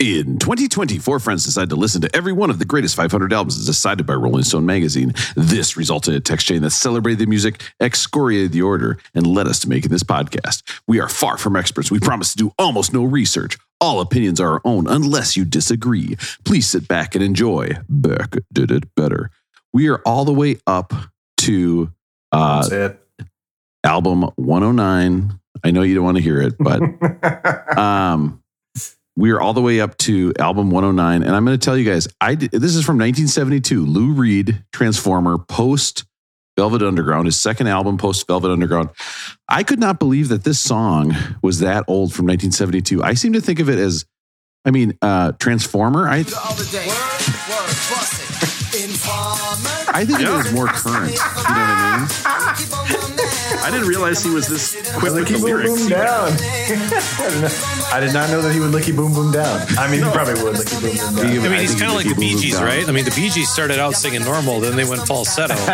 In 2020, four friends decided to listen to every one of the greatest 500 albums as decided by Rolling Stone magazine. This resulted in a text chain that celebrated the music, excoriated the order, and led us to making this podcast. We are far from experts. We promise to do almost no research. All opinions are our own unless you disagree. Please sit back and enjoy. Beck did it better. We are all the way up to uh, That's it. album 109. I know you don't want to hear it, but um, we are all the way up to album 109 and i'm going to tell you guys i did, this is from 1972 lou reed transformer post velvet underground his second album post velvet underground. I could not believe that this song was that old from 1972 i seem to think of it as i mean uh transformer i i think it was more current you know what i mean? I didn't realize he was this quick with the lyrics. down. I did not know that he would licky boom boom down. I mean, he probably would licky boom boom down. I mean, I he's kind of like the Bee Gees, right? I mean, the Bee Gees started out singing normal, then they went falsetto.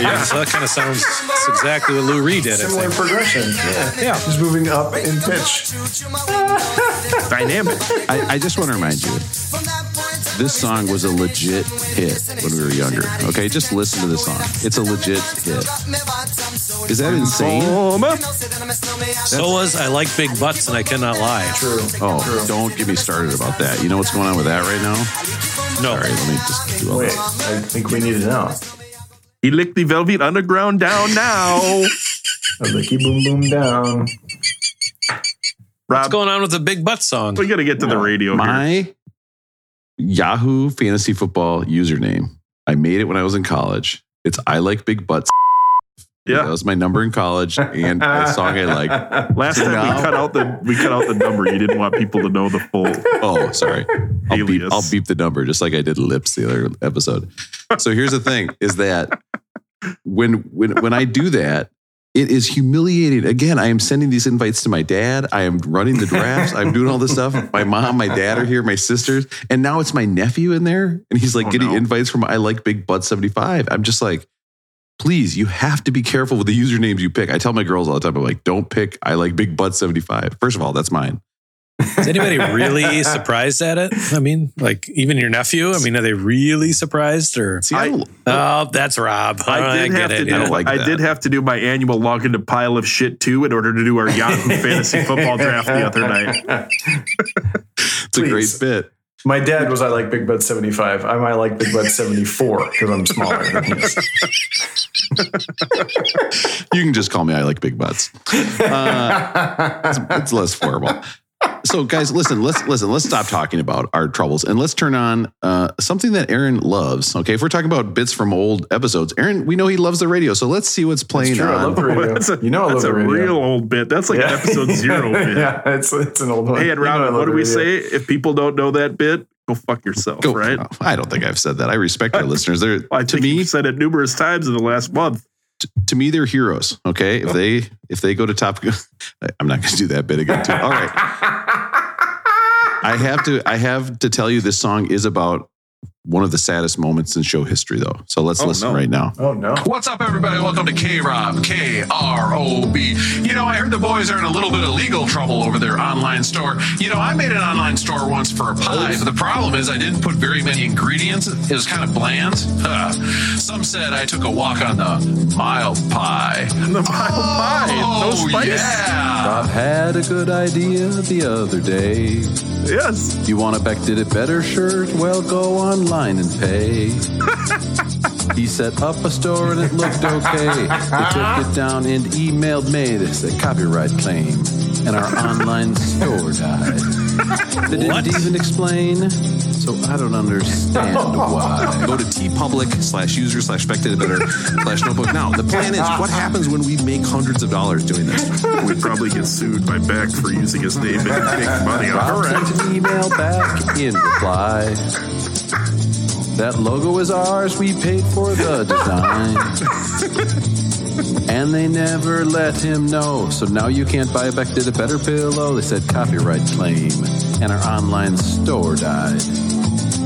yeah, so that kind of sounds that's exactly what Lou Reed did. I Similar think. progression. Yeah. Yeah. Just moving up in pitch. Dynamic. I, I just want to remind you, this song was a legit hit when we were younger. Okay, just listen to this song. It's a legit hit. Is that insane? So was I like big butts and I cannot lie. True. Oh, True. don't get me started about that. You know what's going on with that right now? No, All right, let me just do all Wait, that. I think we need to know. He licked the Velvet Underground down now. A licky boom boom down. what's Rob, going on with the big butt song? we got to get to the radio here. My Yahoo Fantasy Football username. I made it when I was in college. It's I like big butts. Yeah, that was my number in college and a song I like. Last time Now- we cut out the we cut out the number. You didn't want people to know the full. Oh, sorry. I'll beep, I'll beep the number just like I did lips the other episode. So here's the thing is that when when when I do that, it is humiliating. Again, I am sending these invites to my dad. I am running the drafts. I'm doing all this stuff. My mom, my dad are here, my sisters, and now it's my nephew in there, and he's like Oh, getting no. invites from I like Big Butt 75. I'm just like, please, you have to be careful with the usernames you pick. I tell my girls all the time, I'm like, don't pick I like Big Butt 75. First of all, that's mine. Is anybody really surprised at it? I mean, like even your nephew. I mean, are they really surprised or? See, I, I- Oh, that's Rob. I Oh, did get have it. to do. I yeah. don't like I did have to do my annual log into pile of shit too in order to do our Yahoo Fantasy Football Draft the other night. it's a great bit. My dad was I like Big Bud 75. I might like Big Bud 74 because I'm smaller than. You can just call me I like big butts. Uh, it's, it's less formal. So, guys, listen. Let's listen. Let's stop talking about our troubles and let's turn on uh, something that Aaron loves. Okay, if we're talking about bits from old episodes, Aaron, we know he loves the radio. So let's see what's playing It's true. I love the radio. That's a, you know I love that's the a radio. real old bit. That's like an episode zero bit. yeah, it's it's an old one. Hey, and You know I Robin, love what do we radio. say? If people don't know that bit, go fuck yourself, Go- right? Oh, I don't think I've said that. I respect our listeners. They're I to think me. you've said it numerous times in the last month. To me, they're heroes. Okay, if oh. they if they go to top, Gun, I'm not going to do that bit again. Too. All right, I have to I have to tell you this song is about one of the saddest moments in show history, though. So let's Oh, listen no. right now. Oh no. What's up, everybody? Welcome to K Rob, K R O B. You know, I heard the boys are in a little bit of legal trouble over their online store. You know, I made an online store once for a pie, but the problem is I didn't put very many ingredients. It was kind of bland. Huh. Some said I took a walk on the mild pie. The mild pie, no Oh, spice. yeah. Rob had a good idea the other day. Yes. You want a Beck Did It Better shirt? Well, go online and pay. he set up a store and it looked okay. They took it down and emailed me this a copyright claim, and our online store died. They didn't What? even explain, so I don't understand why. Go to TeePublic slash user slash Beck Did Better slash notebook. Now, the plan is what happens when we make hundreds of dollars doing this? We'd probably get sued by Beck for using his name and make money off Rob it. sent an email back in reply. That logo is ours, we paid for the design. and they never let him know. So now you can't buy a Beck Did a Better pillow. They said copyright claim, and our online store died.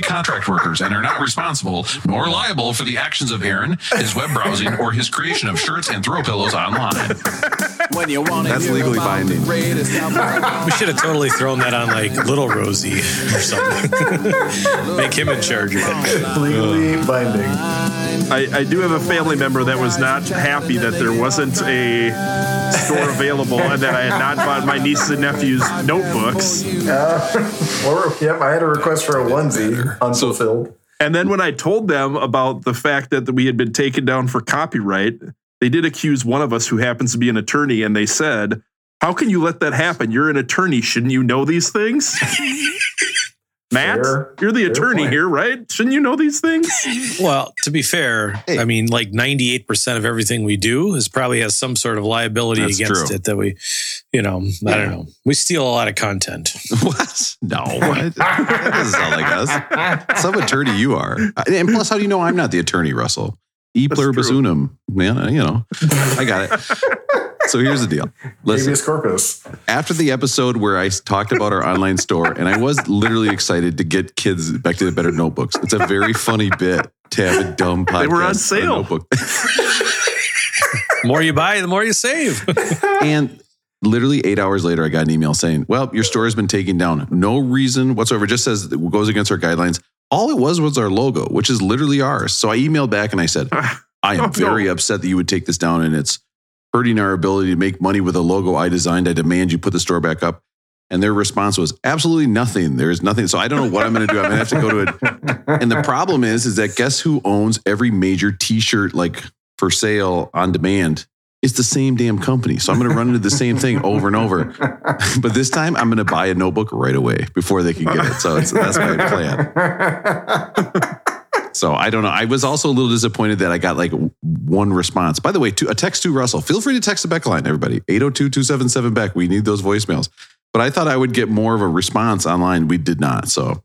contract workers and are not responsible nor liable for the actions of Aaron, his web browsing, or his creation of shirts and throw pillows online. When you want That's legally binding. We should have totally thrown that on like Little Rosie or something. Make him in charge of it. Legally binding. I, I do have a family member that was not happy that there wasn't a store available and that I had not bought my nieces and nephews notebooks. Or, yep, I had a request for a onesie unfulfilled. And then when I told them about the fact that we had been taken down for copyright, they did accuse one of us who happens to be an attorney, and they said, How can you let that happen? You're an attorney. Shouldn't you know these things? Matt, Fair- you're the attorney point. here, right? Shouldn't you know these things? Well, to be fair, I mean, like 98% of everything we do is probably has some sort of liability That's against true. it that we, you know, I don't know. We steal a lot of content. What? No, what? that doesn't sound like us. Some attorney you are. And plus, how do you know I'm not the attorney, Russell? E pluribus true. unum. Man, you know, I got it. So here's the deal. Listen, Habeas corpus. after the episode where I talked about our online store, and I was literally excited to get kids back to the better notebooks. It's a very funny bit to have a dumb podcast. They were on on sale. notebook. The more you buy, the more you save. and literally eight hours later, I got an email saying, "Well, your store has been taken down. No reason whatsoever. Just says it goes against our guidelines. All it was was our logo, which is literally ours." So I emailed back and I said, "I Oh, am very upset that you would take this down, and it's hurting our ability to make money with a logo I designed. I demand you put the store back up." And their response was absolutely nothing. There is nothing. So I don't know what I'm going to do. I'm going to have to go to it. And the problem is, is that guess who owns every major T-shirt like for sale on demand? It's the same damn company. So I'm going to run into the same thing over and over. But this time, I'm going to buy a notebook right away before they can get it. So it's, that's my plan. So I don't know. I was also a little disappointed that I got like one response. By the way, to, a text to Russell. Feel free to text the Beck line, everybody. 802-277 Beck. We need those voicemails. But I thought I would get more of a response online. We did not. So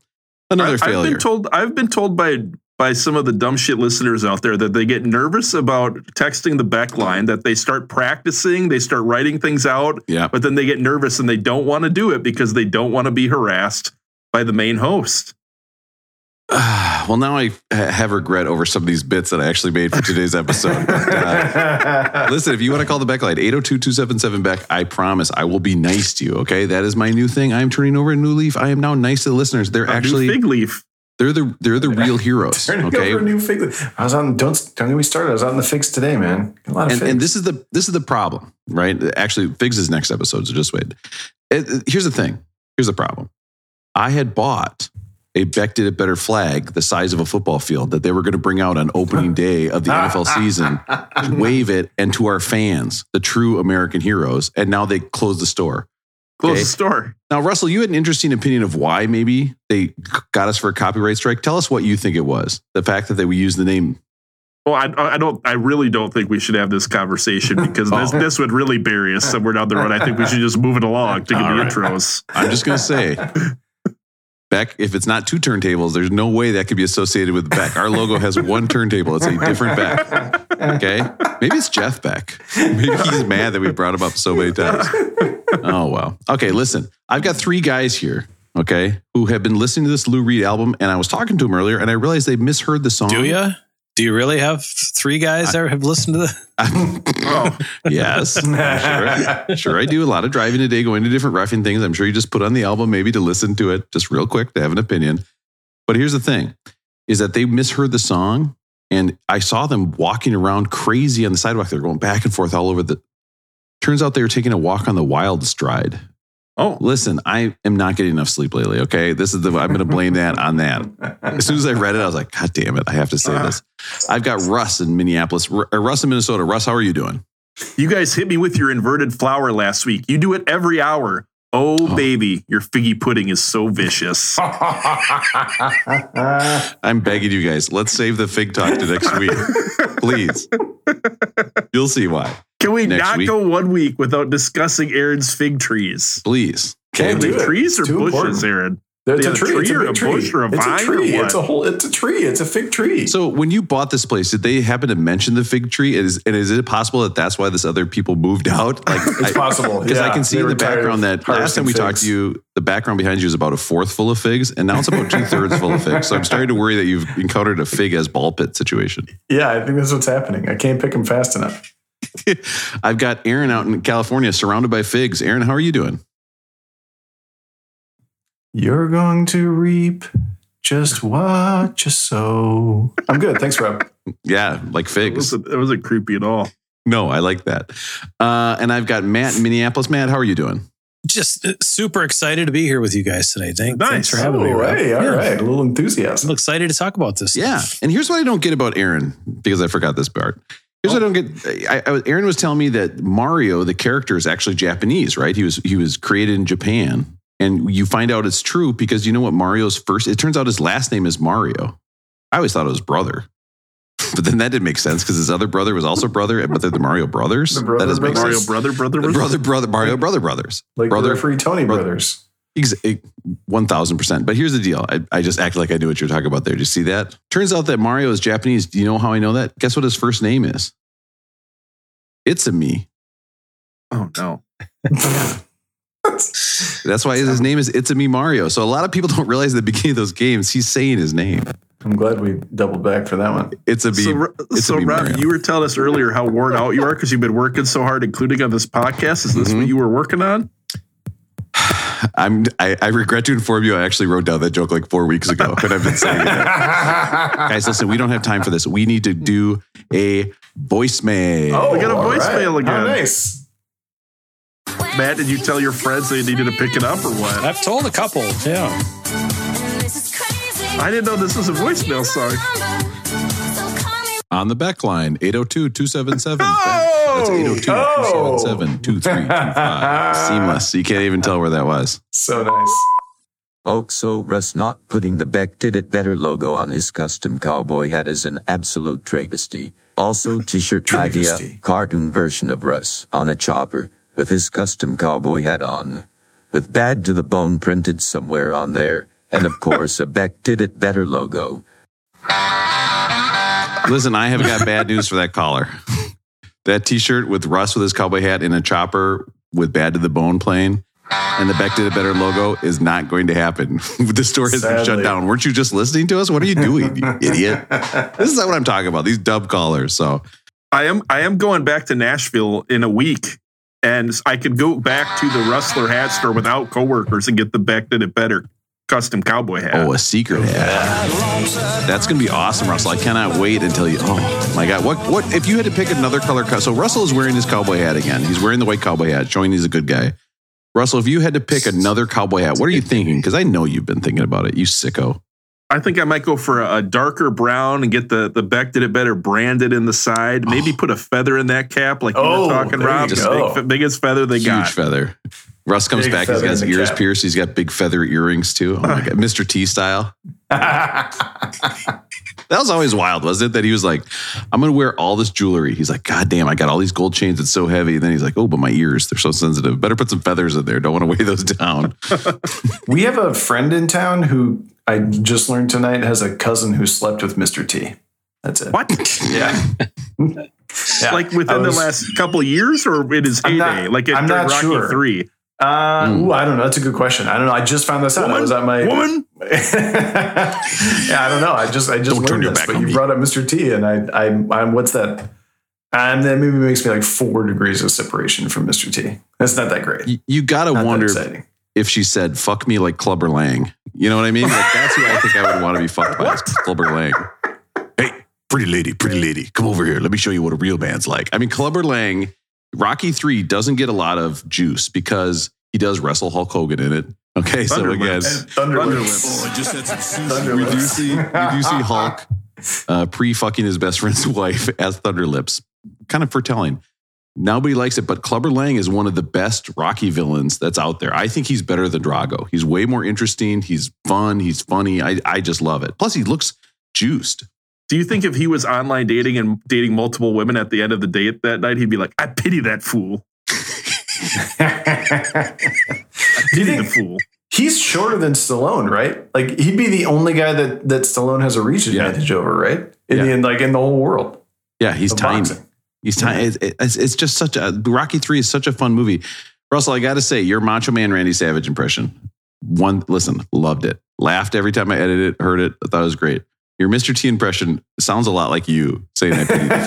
another I- I've failure. been told I've been told by by some of the dumb shit listeners out there that they get nervous about texting the back line, that they start practicing, they start writing things out, yeah. but then they get nervous and they don't want to do it because they don't want to be harassed by the main host. well, now I have regret over some of these bits that I actually made for today's episode. But, uh, listen, if you want to call the Beck line, 802-277 Beck, I promise I will be nice to you. Okay. That is my new thing. I am turning over a new leaf. I am now nice to the listeners. They're A new actually fig leaf. They're the they're the real heroes. Turning Okay. over a new fig. I was on. Don't don't get me started. I was out in the figs today, man. A lot of and, figs. and this is the this is the problem, right? Actually, Figs' next episode, so just wait. It- it- here's the thing. Here's the problem. I had bought a Beck did it better flag the size of a football field that they were going to bring out on opening day of the NFL season, to wave it, and to our fans, the true American heroes. And now they closed the store. Close Okay. the store. Now, Russell, you had an interesting opinion of why maybe they got us for a copyright strike. Tell us what you think it was. The fact that they would use the name. Well, I, I don't. I really don't think we should have this conversation because this, Oh. this would really bury us somewhere down the road. I think we should just move it along to get the right. intros. I'm just going to say, Beck, if it's not two turntables, there's no way that could be associated with Beck. Our logo has one turntable. It's a different Beck. Okay. Maybe it's Jeff Beck. Maybe he's mad that we brought him up so many times. Oh, wow. Okay. Listen, I've got three guys here. Okay. Who have been listening to this Lou Reed album. And I was talking to them earlier and I realized they misheard the song. Do you? Do you really have three guys that have listened to the? Oh, yes. Sure. Sure, I do. A lot of driving today, going to different roughing things. I'm sure you just put on the album maybe to listen to it just real quick to have an opinion. But here's the thing is that they misheard the song. And I saw them walking around crazy on the sidewalk. They're going back and forth all over the. Turns out they were taking a walk on the wild stride. Oh, Listen, I am not getting enough sleep lately. Okay. This is the, I'm going to blame that on that. As soon as I read it, I was like, God damn it. I have to say this. I've got Russ in Minneapolis, R- uh, Russ in Minnesota. Russ, how are you doing? you guys hit me with your inverted flower last week. You do it every hour. Oh, Oh. baby, your figgy pudding is so vicious. I'm begging you guys, let's save the fig talk to next week. Please. You'll see why. Can we Next not week. go one week without discussing Aaron's fig trees? Please. Can't do it. trees or bushes, important. Aaron? It's They a a tree. tree It's a or big a tree. bush or a it's vine a or tree. what? It's a whole. It's a tree. It's a fig tree. So when you bought this place, did they happen to mention the fig tree? Is and is it possible that that's why this other people moved out? Like it's possible because I can see They in the background that last time we harvesting talked to you, the background behind you is about a fourth full of figs, and now it's about two thirds full of figs. So I'm starting to worry that you've encountered a fig as ball pit situation. Yeah, I think that's what's happening. I can't pick them fast enough. I've got Aaron out in California, surrounded by figs. Aaron, how are you doing? You're going to reap just what you sow. I'm good. Thanks, Rob. Yeah, like It figs. wasn't, it wasn't creepy at all. No, I like that. Uh, and I've got Matt in Minneapolis. Matt, how are you doing? Just uh, super excited to be here with you guys today. Thank, Nice. Thanks for having me. Oh, Rob. hey, all Yeah. right. A little I'm excited to talk about this. Yeah. And here's what I don't get about Aaron because I forgot this part. Here's what I oh. don't get. I, I, Aaron was telling me that Mario, the character, is actually Japanese, right? He was he was created in Japan, and you find out it's true because you know what Mario's first. It turns out his last name is Mario. I always thought it was brother, but then that didn't make sense because his other brother was also brother, but they're the Mario brothers. The brother that doesn't make brothers. Mario sense. brother, brother, brother, brother, Mario brother brothers. Like brother- brother, the referee Tony brother- brothers. Ex- One thousand percent. But here's the deal. I, I just act like I knew what you're talking about there. Did you see that? Turns out that Mario is Japanese. Do you know how I know that? Guess what his first name is? It's a me. Oh no. That's why his name is It's a Me Mario. So a lot of people don't realize at the beginning of those games he's saying his name. I'm glad we doubled back for that one. It's a me. So, Ro- it's so a me Rob, Mario. you were telling us earlier how worn out you are because you've been working so hard, including on this podcast. Is this Mhm. what you were working on? I'm. I, I regret to inform you. I actually wrote down that joke like four weeks ago, but I've been saying it. Guys, listen. We don't have time for this. We need to do a voicemail. Oh, We got a voicemail right. again. How nice. Matt, did you tell your friends they needed to pick it up or what? I've told a couple. Yeah. I didn't know this was a voicemail song. On the back line 802-277 Oh! that's 802-277-2325 seamless you can't even tell where that was So nice. Also, Russ not putting the Beck Did It Better logo on his custom cowboy hat is an absolute travesty. Also, t-shirt idea, cartoon version of Russ on a chopper with his custom cowboy hat on. With bad to the bone printed somewhere on there. And of course, a Beck Did It Better logo. Listen i have got bad news for that caller that t-shirt with russ with his cowboy hat and a chopper with bad to the bone playing and the Beck did a better logo is not going to happen. the store has been shut down. Weren't you just listening to us? What are you doing, you idiot? This is not what I'm talking about. These dub callers. So I am I am going back to Nashville in a week, and I could go back to the Rustler hat store without coworkers and get the Beck did it better custom cowboy hat. Oh, a secret hat. That's gonna be awesome, Russell. I cannot wait until you. Oh my God! What? What? If you had to pick another color, co- so Russell is wearing his cowboy hat again. He's wearing the white cowboy hat, showing he's a good guy. Russell, if you had to pick another cowboy hat, what are you thinking? Because I know you've been thinking about it. You sicko. I think I might go for a, a darker brown and get the the Beck did it better branded in the side. Maybe oh. put a feather in that cap, like you Oh, were talking, there you Rob. Just big, biggest feather they Huge got. Huge feather. Russ comes Big back. He's got his ears cap. pierced. He's got big feather earrings too. Oh my God, Mr. T style. That was always wild, wasn't it? That he was like, I'm going to wear all this jewelry. He's like, God damn, I got all these gold chains. It's so heavy. And then he's like, Oh, but my ears, they're so sensitive. Better put some feathers in there. Don't want to weigh those down. we have a friend in town who I just learned tonight has a cousin who slept with Mr. T. That's it. What? Yeah. Yeah. Like within was- the last couple of years, or in his I'm heyday, not- like in I'm not Rocky sure. Three. Uh, Mm. ooh, I don't know. That's a good question. I don't know. I just found this out. I Woman, was at my woman. yeah, I don't know. I just I just Don't learned your this, back but you me. brought up Mr. T, and I I I'm what's that? And that maybe makes me like four degrees of separation from Mr. T. That's not that great. You, you got to Not that wonder exciting. If she said, Fuck me like Clubber Lang. You know what I mean? Like, that's who I think I would want to be fucked by. is Clubber Lang. Hey, pretty lady, pretty lady, come over here. Let me show you what a real man's like. I mean, Clubber Lang, Rocky 3 doesn't get a lot of juice because he does wrestle Hulk Hogan in it. Okay, so Thunderlips. again, And Thunderlips. we do see we do see Hulk uh, pre fucking his best friend's wife as Thunderlips. Kind of foretelling. Nobody likes it, but Clubber Lang is one of the best Rocky villains that's out there. I think he's better than Drago. He's way more interesting. He's fun. He's funny. I, I just love it. Plus, he looks juiced. Do you think if he was online dating and dating multiple women at the end of the date that night, he'd be like, "I pity that fool. Do you Pity the fool." he's shorter than Stallone, right? Like he'd be the only guy that that Stallone has a reach Yeah. advantage over, right? In Yeah. the like in the whole world. Yeah, he's of tiny. boxing. He's tiny. It's, it's, it's just such a Rocky Three is such a fun movie. Russell, I got to say, your Macho Man Randy Savage impression. One, listen, loved it. Laughed every time I edited it, heard it. I thought it was great. Your Mr. T impression sounds a lot like you saying that. pity the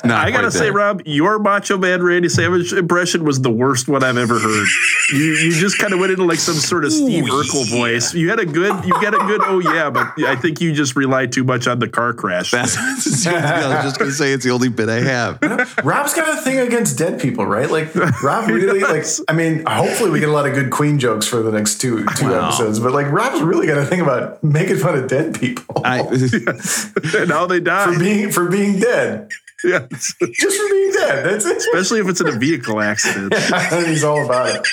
fool. Not I gotta say. Rob, your Macho Man Randy Savage impression was the worst one I've ever heard. you you just kind of went into like some sort of Steve Urkel voice. You had a good, you got a good, oh yeah, but I think you just rely too much on the car crash. That's, that's I was just going to say it's the only bit I have. Rob's got a thing against dead people, right? Like Rob really like I mean, hopefully we get a lot of good Queen jokes for the next two two Wow. episodes, but like Rob's really got a thing about making fun of dead people I, and how they for being for being dead. Yeah. Just for being dead. That's it. Especially if it's in a vehicle accident. He's all about it.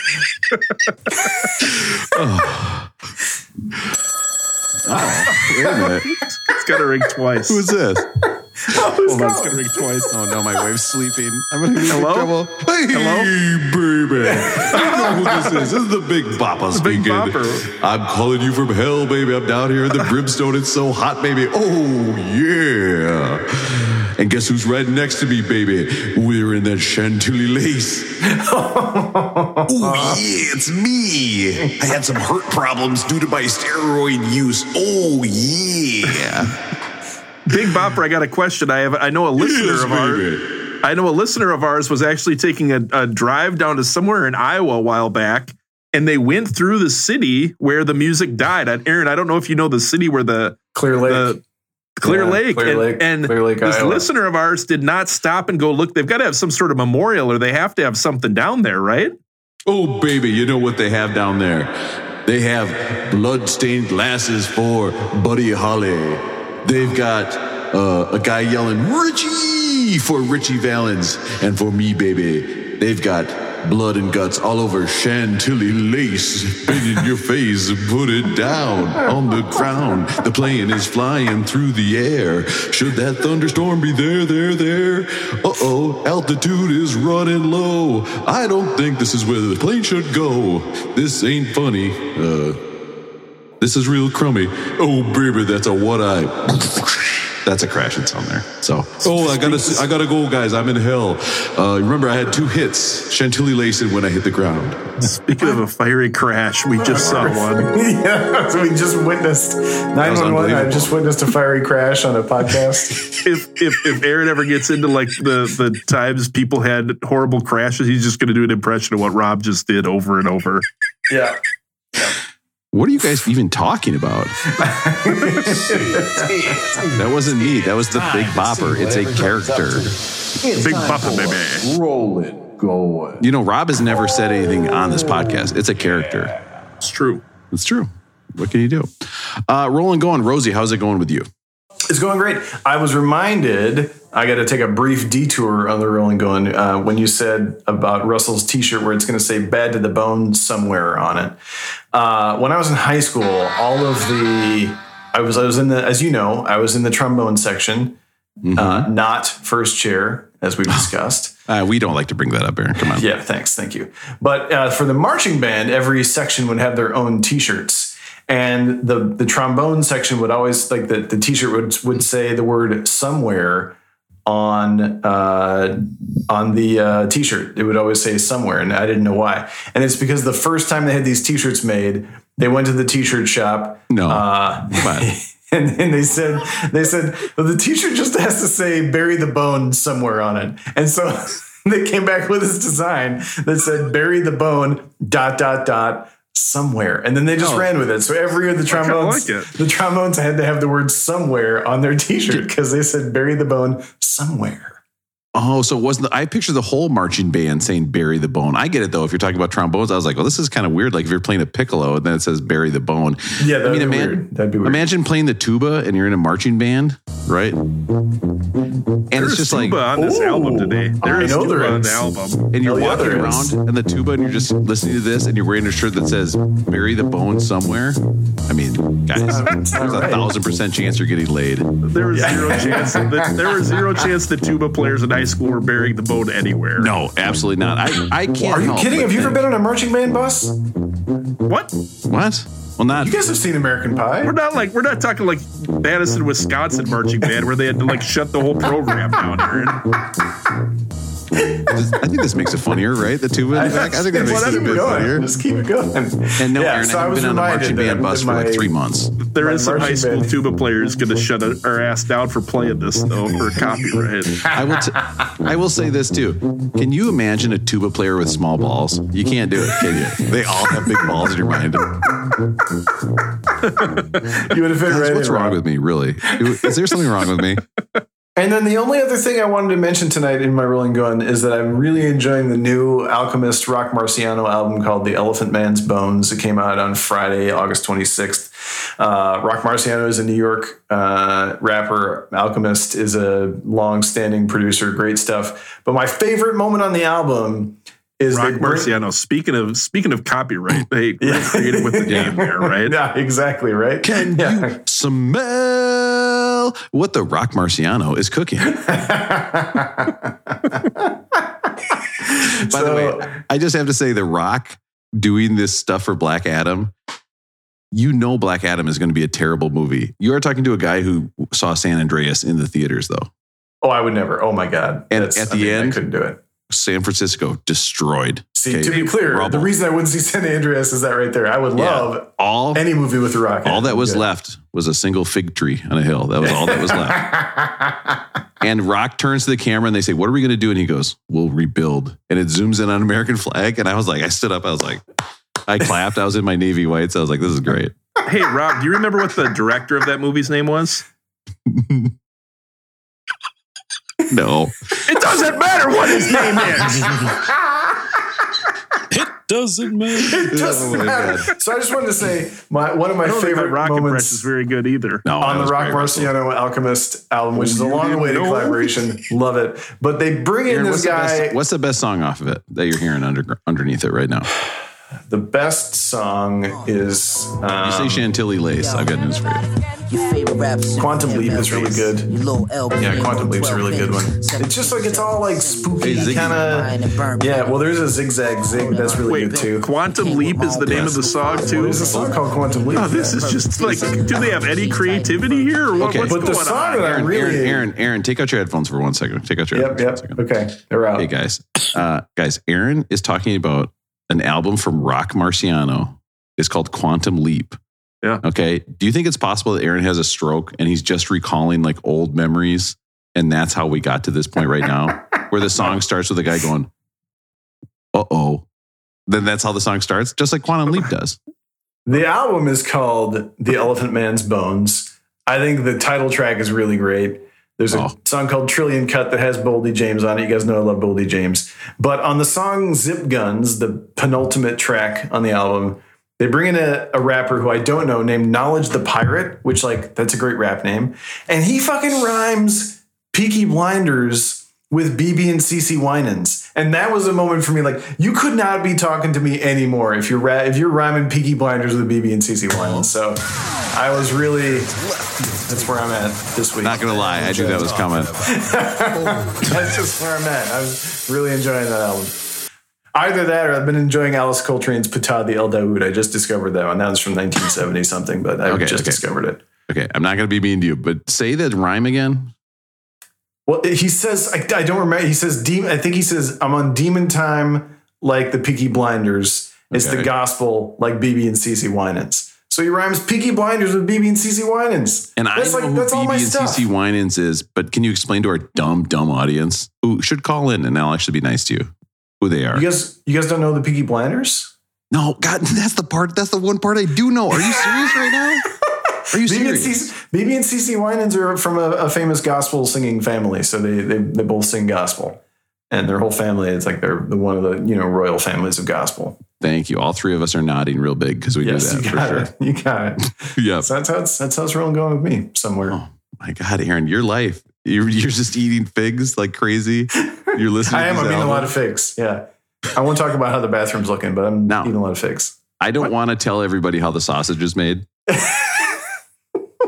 wait a minute. It's got to ring twice. Who's this? Oh, Hold on, it's got to ring twice. Oh no, my wife's sleeping. I'm gonna be in Hello? trouble. Hey, Hello? baby. You know who this is? This is the Big Bopper Big speaking. Bopper. I'm calling you from hell, baby. I'm down here in the brimstone. It's so hot, baby. Oh yeah. And guess who's right next to me, baby? We're in that chantilly lace. oh yeah, it's me. I had some hurt problems due to my steroid use. Oh yeah. Big Bopper, I got a question. I have I know a listener Yes, of ours. I know a listener of ours was actually taking a, a drive down to somewhere in Iowa a while back, and they went through the city where the music died. And Aaron, I don't know if you know the city where the Clear Lake. the Clear Yeah, Lake, Clear and, Lake, and Clear Lake, this Iowa. listener of ours did not stop and go look. They've got to have some sort of memorial, or they have to have something down there, right? Oh, baby, you know what they have down there? They have blood-stained glasses for Buddy Holly. They've got uh, a guy yelling Richie for Ritchie Valens, and for me, baby, they've got blood and guts all over Chantilly lace. Spin in your face, put it down on the ground. The plane is flying through the air. Should that thunderstorm be there, there, there? Uh oh, altitude is running low. I don't think this is where the plane should go. This ain't funny. Uh, this is real crummy. Oh, baby, that's a what eye. That's a crashing on there. So, oh, I gotta, I gotta go, guys. I'm in hell. Uh, remember, I had two hits, Chantilly laced when I hit the ground. Speaking of a fiery crash, we just saw one. yeah, so we just witnessed 911. I just witnessed a fiery crash on a podcast. If if if Aaron ever gets into like the the times people had horrible crashes, he's just going to do an impression of what Rob just did over and over. yeah. What are you guys even talking about? that wasn't me. That was the Big Bopper. It's a character. Big Bopper, baby. Roll it, going. You know, Rob has never said anything on this podcast. It's a character. It's true. It's true. What can you do? Uh, rolling going. Rosie, how's it going with you? It's going great. I was reminded, I got to take a brief detour on the rolling going uh, when you said about Russell's t shirt where it's going to say bad to the bone somewhere on it. Uh, when I was in high school, all of the, I was, I was in the, as you know, I was in the trombone section, uh, not first chair, as we've discussed. Uh, we don't like to bring that up, Aaron. Come on. Yeah, thanks. Thank you. But uh, for the marching band, every section would have their own T-shirts, and the the trombone section would always like the the T-shirt would would say the word somewhere on uh, on the uh, T-shirt. It would always say somewhere, and I didn't know why. And it's because the first time they had these T-shirts made, they went to the T-shirt shop. No. Uh, on. and they said they said well, the t-shirt just has to say bury the bone somewhere on it and so they came back with this design that said bury the bone dot dot dot somewhere and then they just oh. ran with it so every year the trombones like the trombones had to have the word somewhere on their t-shirt because they said bury the bone somewhere Oh, so it wasn't the, I picture the whole marching band saying bury the bone. I get it though. If you're talking about trombones, I was like, well, this is kind of weird. Like if you're playing a piccolo and then it says bury the bone. yeah I mean, be ima- weird that'd be weird Imagine playing the tuba and you're in a marching band, right? And There's it's just like, on this Ooh. album today. There I is know tuba there on the album. and you're Hell walking there around is. and the tuba and you're just listening to this and you're wearing a shirt that says bury the bone somewhere. I mean, guys, guys. There's a right. thousand percent chance you're getting laid. There was zero chance. That, there was zero chance that tuba players in high school were burying the bone anywhere. No, absolutely not. I, I can't. Are you help kidding? Have you ever been on a marching band bus? What? What? Well, not. You guys have seen American Pie. We're not like we're not talking like Madison, Wisconsin marching band where they had to like shut the whole program down here. I think this makes it funnier, right? The tuba in the back. I think that makes it a bit going. funnier. Just keep it going. And no, Yeah, Aaron, so I I haven't was been on a marching band bus for like three months. There is some high school band. tuba players going to shut our ass down for playing this though for copyright. I will. T- I will say this too. Can you imagine a tuba player with small balls? You can't do it, can you? They all have big balls in your mind. You would have fit Guys, right what's wrong with me? Really? Is there something wrong with me? And then the only other thing I wanted to mention tonight in my rolling gun is that I'm really enjoying the new Alchemist Rock Marciano album called The Elephant Man's Bones. It came out on Friday, August 26th. Uh, Rock Marciano is a New York uh, rapper. Alchemist is a long-standing producer. Great stuff. But my favorite moment on the album is Rock they bring- Marciano. Speaking of speaking of copyright, they were creative with the name there, right? Yeah, exactly. Right. Can yeah. you smell what the Rock Marciano is cooking? By the way, I just have to say, The Rock doing this stuff for Black Adam. You know, Black Adam is going to be a terrible movie. You are talking to a guy who saw San Andreas in the theaters, though. Oh, I would never. Oh my God. And That's- at I the mean, I end- couldn't do it. San Francisco destroyed. See, Okay, to be clear, the reason I wouldn't see San Andreas is that right there. I would Yeah. love all any movie with The Rock. all that was Good. left was a single fig tree on a hill. That was all that was left. And Rock turns to the camera and they say, What are we going to do? And he goes, We'll rebuild. And it zooms in on American flag. And I was like, I stood up. I was like, I clapped. I was in my Navy whites. I was like, This is great. Hey, Rob, do you remember what the director of that movie's name was? No. It doesn't matter what his name is. It doesn't matter. It oh doesn't Oh matter. God. So I just wanted to say my one of my I don't think my favorite rock impression is very good either. No. on the was Rock great, Russell. Marciano Alchemist album, which is a long-awaited didn't collaboration. Love it. But they bring in Aaron, this what's, the guy. best, what's the best song off of it that you're hearing under, underneath it right now? The best song is You um, say Chantilly Lace. I've got news for you. Your favorite rap Quantum Leap is really good. Your little LP Yeah, and Quantum Leap's a really good one. It's just like it's all like spooky Hey, kind of. Yeah, well, there's a zigzag zig that's really Wait, good too. Quantum Leap is the name of the song too. There's a song called Quantum Leap. Oh, this is just like, do they have any creativity here? Or what, Okay. what's But the going song on? that I'm Aaron, really. Aaron, Aaron, Aaron, take out your headphones for one second. Take out your Yep, headphones yep. for one second. Okay, they're out. Hey guys, uh, guys, Aaron is talking about an album from Rock Marciano. is called Quantum Leap. Yeah. Okay. Do you think it's possible that Aaron has a stroke and he's just recalling like old memories, and that's how we got to this point right now, where the song starts with a guy going, "Uh oh," then that's how the song starts, just like Quantum Leap does. The album is called The Elephant Man's Bones. I think the title track is really great. There's a Oh. song called Trillion Cut that has Boldy James on it. You guys know I love Boldy James. But on the song Zip Guns, the penultimate track on the album, they bring in a, a rapper who I don't know named Knowledge the Pirate, which, like, that's a great rap name. And he fucking rhymes Peaky Blinders with BeBe and CeCe Winans. And that was a moment for me like you could not be talking to me anymore if you're ra- if you're rhyming Peaky Blinders with BeBe and CeCe Winans. So I was really that's where I'm at this week. Not gonna lie, I knew that was coming. That's just where I'm at. I was really enjoying that album. Either that or I've been enjoying Alice Coltrane's Ptah the El Daoud. I just discovered that one. That was from 1970 something, but I Okay, just okay. discovered it. Okay, I'm not gonna be mean to you, but say that rhyme again. Well, he says, I, I don't remember. He says, demon, I think he says, I'm on demon time like the Peaky Blinders. It's Okay. the gospel like BeBe and CeCe Winans. So he rhymes Peaky Blinders with BeBe and CeCe Winans. And I that's know like, who that's all BB my and stuff. CC Winans is, but can you explain to our dumb, dumb audience who should call in and I'll actually be nice to you who they are? You guys, you guys don't know the Peaky Blinders? no, God, that's the part. That's the one part I do know. Are you serious right now? Are you serious? BeBe and CeCe Winans are from a, a famous gospel singing family. So they, they, they both sing gospel. And their whole family, it's like they're the, one of the, you know, royal families of gospel. Thank you. All three of us are nodding real big because we Yes, do that for sure. it. You got it. Yep. So that's how it's, that's how it's rolling going with me somewhere. Oh my God, Aaron, your life. You're, you're just eating figs like crazy. You're listening. I am. I'm eating a lot of figs. Yeah. I won't talk about how the bathroom's looking, but I'm No. eating a lot of figs. I don't want to tell everybody how the sausage is made.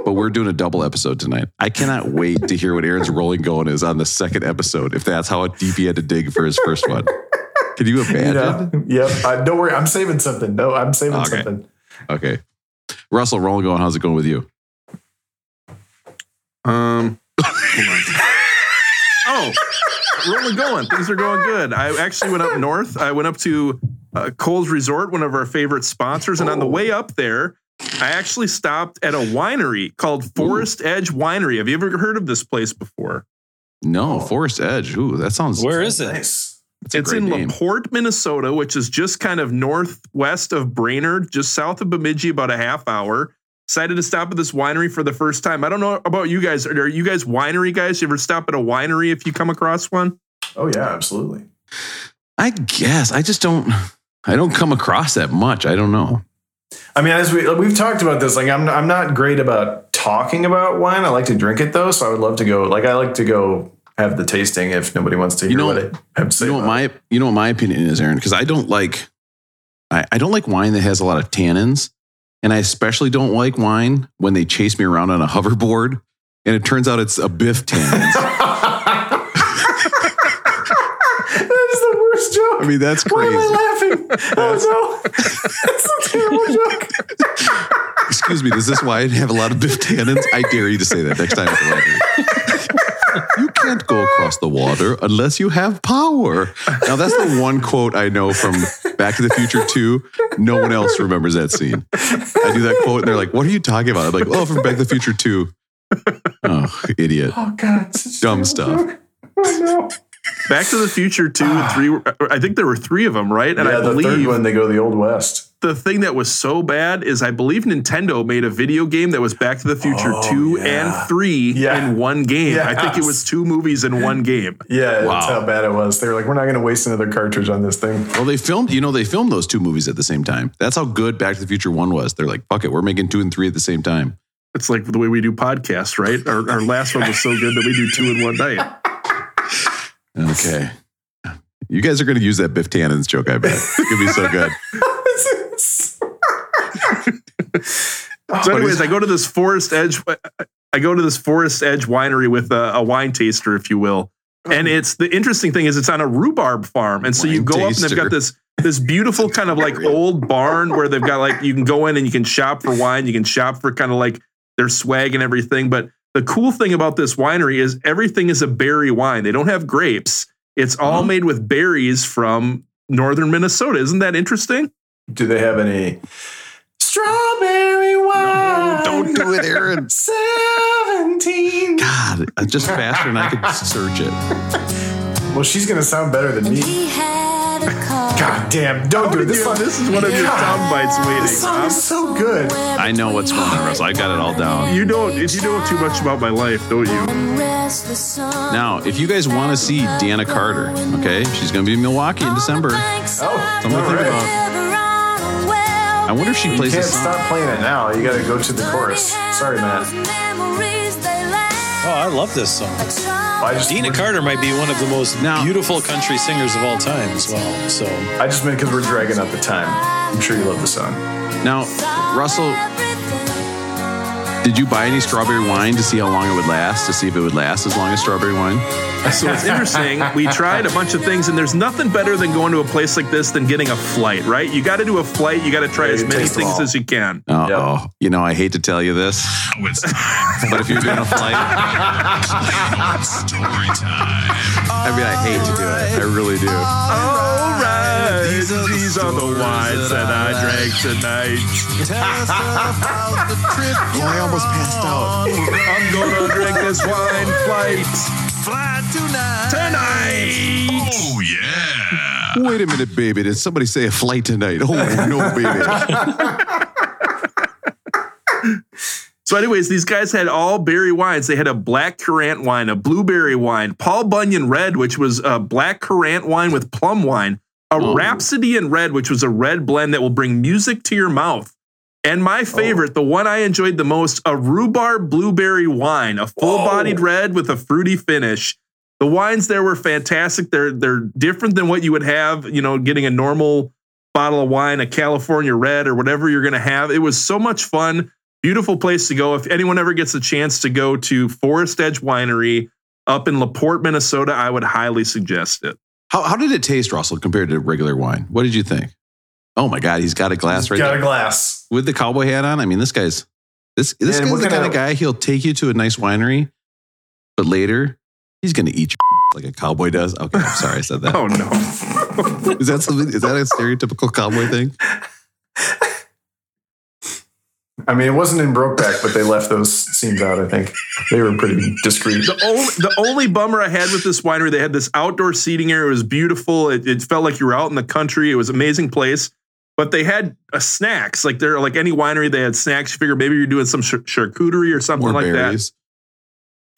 but we're doing a double episode tonight. I cannot wait to hear what Aaron's rolling going is on the second episode. If that's how deep he had to dig for his first one, can you imagine? Yeah. Yep. Uh, don't worry. I'm saving something. No, I'm saving Okay. something. Okay, Russell, rolling going. How's it going with you? Um, hold on. oh, rolling going. Things are going good. I actually went up north. I went up to uh, Cole's Resort, one of our favorite sponsors, and on the way up there, I actually stopped at a winery called Forest Edge Winery. Have you ever heard of this place before? No, oh. Forest Edge. Ooh, that sounds. Where is it? Nice. that's it's in name. LaPorte, Minnesota, which is just kind of northwest of Brainerd, just south of Bemidji, about a half hour. Decided to stop at this winery for the first time. I don't know about you guys. Are you guys winery guys? You ever stop at a winery if you come across one? Oh yeah, absolutely. I guess I just don't. I don't come across that much. I don't know. I mean, as we we've talked about this, like I'm I'm not great about talking about wine. I like to drink it though, so I would love to go. Like I like to go have the tasting if nobody wants to hear You know- what I have to say. You know what my you know what my opinion is, Aaron? Because I don't like I, I don't like wine that has a lot of tannins, and I especially don't like wine when they chase me around on a hoverboard, and it turns out it's a biff tannins. that is the worst joke. I mean, that's crazy. Oh no, that's a terrible joke. Excuse me, does this wine have a lot of biff tannins? I dare you to say that next time at the library. You can't go across the water unless you have power. Now that's the one quote I know from Back to the Future 2. No one else remembers that scene. I do that quote and they're like, what are you talking about? I'm like, oh, from Back to the Future 2. Oh, idiot. Oh god, it's such a Dumb stuff. Oh no. Back to the Future two and three. I think there were three of them, right? And yeah, I the third believe one they go the old west. the thing that was so bad is I believe Nintendo made a video game that was Back to the Future Oh, two yeah. and three Yeah. in one game. I think it was two movies in one game. Yeah, Wow. that's how bad it was. They were like, we're not going to waste another cartridge on this thing. Well, they filmed, you know, they filmed those two movies at the same time. That's how good Back to the Future 1 was. They're like, fuck it, we're making two and three at the same time. It's like the way we do podcasts, right? Our, our last one was so good that we do two in one night. Okay. You guys are going to use that Biff Tannins joke, I bet. It's going to be so good. So, anyways, I go to this Forest Edge. I go to this Forest Edge winery with a, a wine taster, if you will. And it's the interesting thing is it's on a rhubarb farm, and so you Wine go up and they've got this this beautiful kind of like old barn where they've got like you can go in and you can shop for wine, you can shop for kind of like their swag and everything. But the cool thing about this winery is everything is a berry wine. They don't have grapes. It's all made with berries from northern Minnesota. Isn't that interesting? Do they have any strawberry wine? Don't do it, Aaron. 17. God, uh, just faster than I could search it. Well, she's going to sound better than me. God damn. Don't do it. This, Dude, song, this is one of your God, sound bites waiting. this song is so good. I know what's going on, Russell. I got it all down. You don't. If you know too much about my life, don't you? Now, if you guys want to see Deana Carter, okay, she's going to be in Milwaukee in December. Oh, Something to all think right. about. I wonder if she You plays can't this song. stop playing it now. You got to go to the chorus. Sorry, Matt. Oh, I love this song. I just, Deana Carter might be one of the most Now- beautiful country singers of all time as well. So I just meant because we're dragging out the time. I'm sure you love the song. Now, Russell, did you buy any strawberry wine to see how long it would last, to see if it would last as long as strawberry wine? So it's interesting. We tried a bunch of things, and there's nothing better than going to a place like this than getting a flight, right? You got to do a flight. You got to try Yeah, as many things as you can. Oh. You know, I hate to tell you this, Oh, it's time but if you're doing a flight, story time. I mean, I hate to do it. I really do. Oh, All right, these are the wines that I drank tonight. Oh, I almost passed out. I'm gonna drink this wine flight Fly tonight. tonight. Oh, yeah. Wait a minute, baby. Did somebody say a flight tonight? Oh, no, baby. So, anyways, these guys had all berry wines. They had a black currant wine, a blueberry wine, Paul Bunyan Red, which was a black currant wine with plum wine, a Oh. Rhapsody in Red, which was a red blend that will bring music to your mouth. And my oh. favorite, the one I enjoyed the most, a rhubarb blueberry wine, a full-bodied red with a fruity finish. The wines there were fantastic. They're they're different than what you would have, you know, getting a normal bottle of wine, a California red or whatever you're going to have. It was so much fun. beautiful place to go. If anyone ever gets a chance to go to Forest Edge Winery up in LaPorte, Minnesota, I would highly suggest it. How, how did it taste, Russell, compared to regular wine? What did you think? Oh my God, he's got a glass right. He's Got there a glass. with the cowboy hat on. I mean, this guy's this this guy's the kind of- guy he'll take you to a nice winery, but later he's going to eat your like a cowboy does. Okay, I'm sorry I said that. Oh no. Is that something? Is that a stereotypical cowboy thing? I mean, it wasn't in Brokeback, but they left those scenes out. I think they were pretty discreet. The only, the only bummer I had with this winery, they had this outdoor seating area. It was beautiful. It, it felt like you were out in the country. It was an amazing place. But they had uh, snacks. Like they're like any winery, they had snacks. You figure maybe you're doing some char- charcuterie or something More like berries.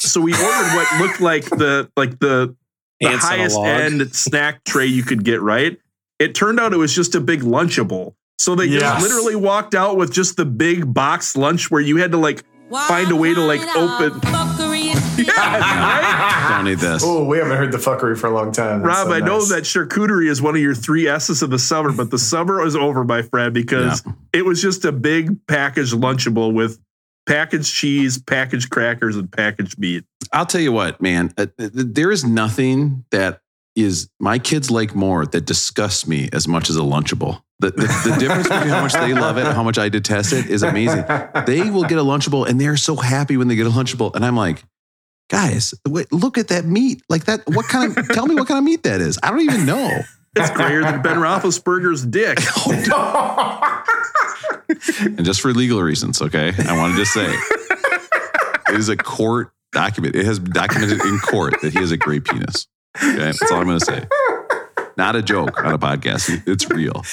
that. So we ordered what looked like the like the, the Ants highest end snack tray you could get. Right. It turned out it was just a big lunchable. So they Yes. just literally walked out with just the big box lunch where you had to like find a way to like open. Yeah, right? Don't eat this. Oh, we haven't heard the fuckery for a long time. That's Rob, so I know that charcuterie is one of your three S's of the summer, but the summer is over, my friend, because it was just a big packaged Lunchable with packaged cheese, packaged crackers, and packaged meat. I'll tell you what, man. uh, th- th- There is nothing that is my kids like more that disgusts me as much as a Lunchable. The, the, the difference between how much they love it and how much I detest it is amazing. They will get a Lunchable and they're so happy when they get a Lunchable, and I'm like. Guys, wait, look at that meat. Like that. What kind of? tell me what kind of meat that is. I don't even know. It's grayer than Ben Roethlisberger's dick. oh, And just for legal reasons, okay? I wanted to say it is a court document. It has documented in court that he has a great penis. Okay, that's all I'm going to say. Not a joke on a podcast. It's real.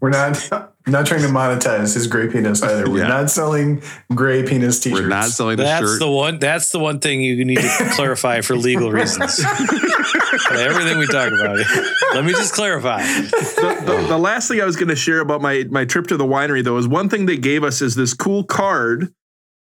We're not not trying to monetize his gray penis either. We're Yeah. not selling gray penis t-shirts. We're not selling the That's shirt. the one. That's the one thing you need to clarify for legal reasons. Everything we talk about. Let me just clarify. the, the, the last thing I was going to share about my my trip to the winery though is one thing they gave us is this cool card.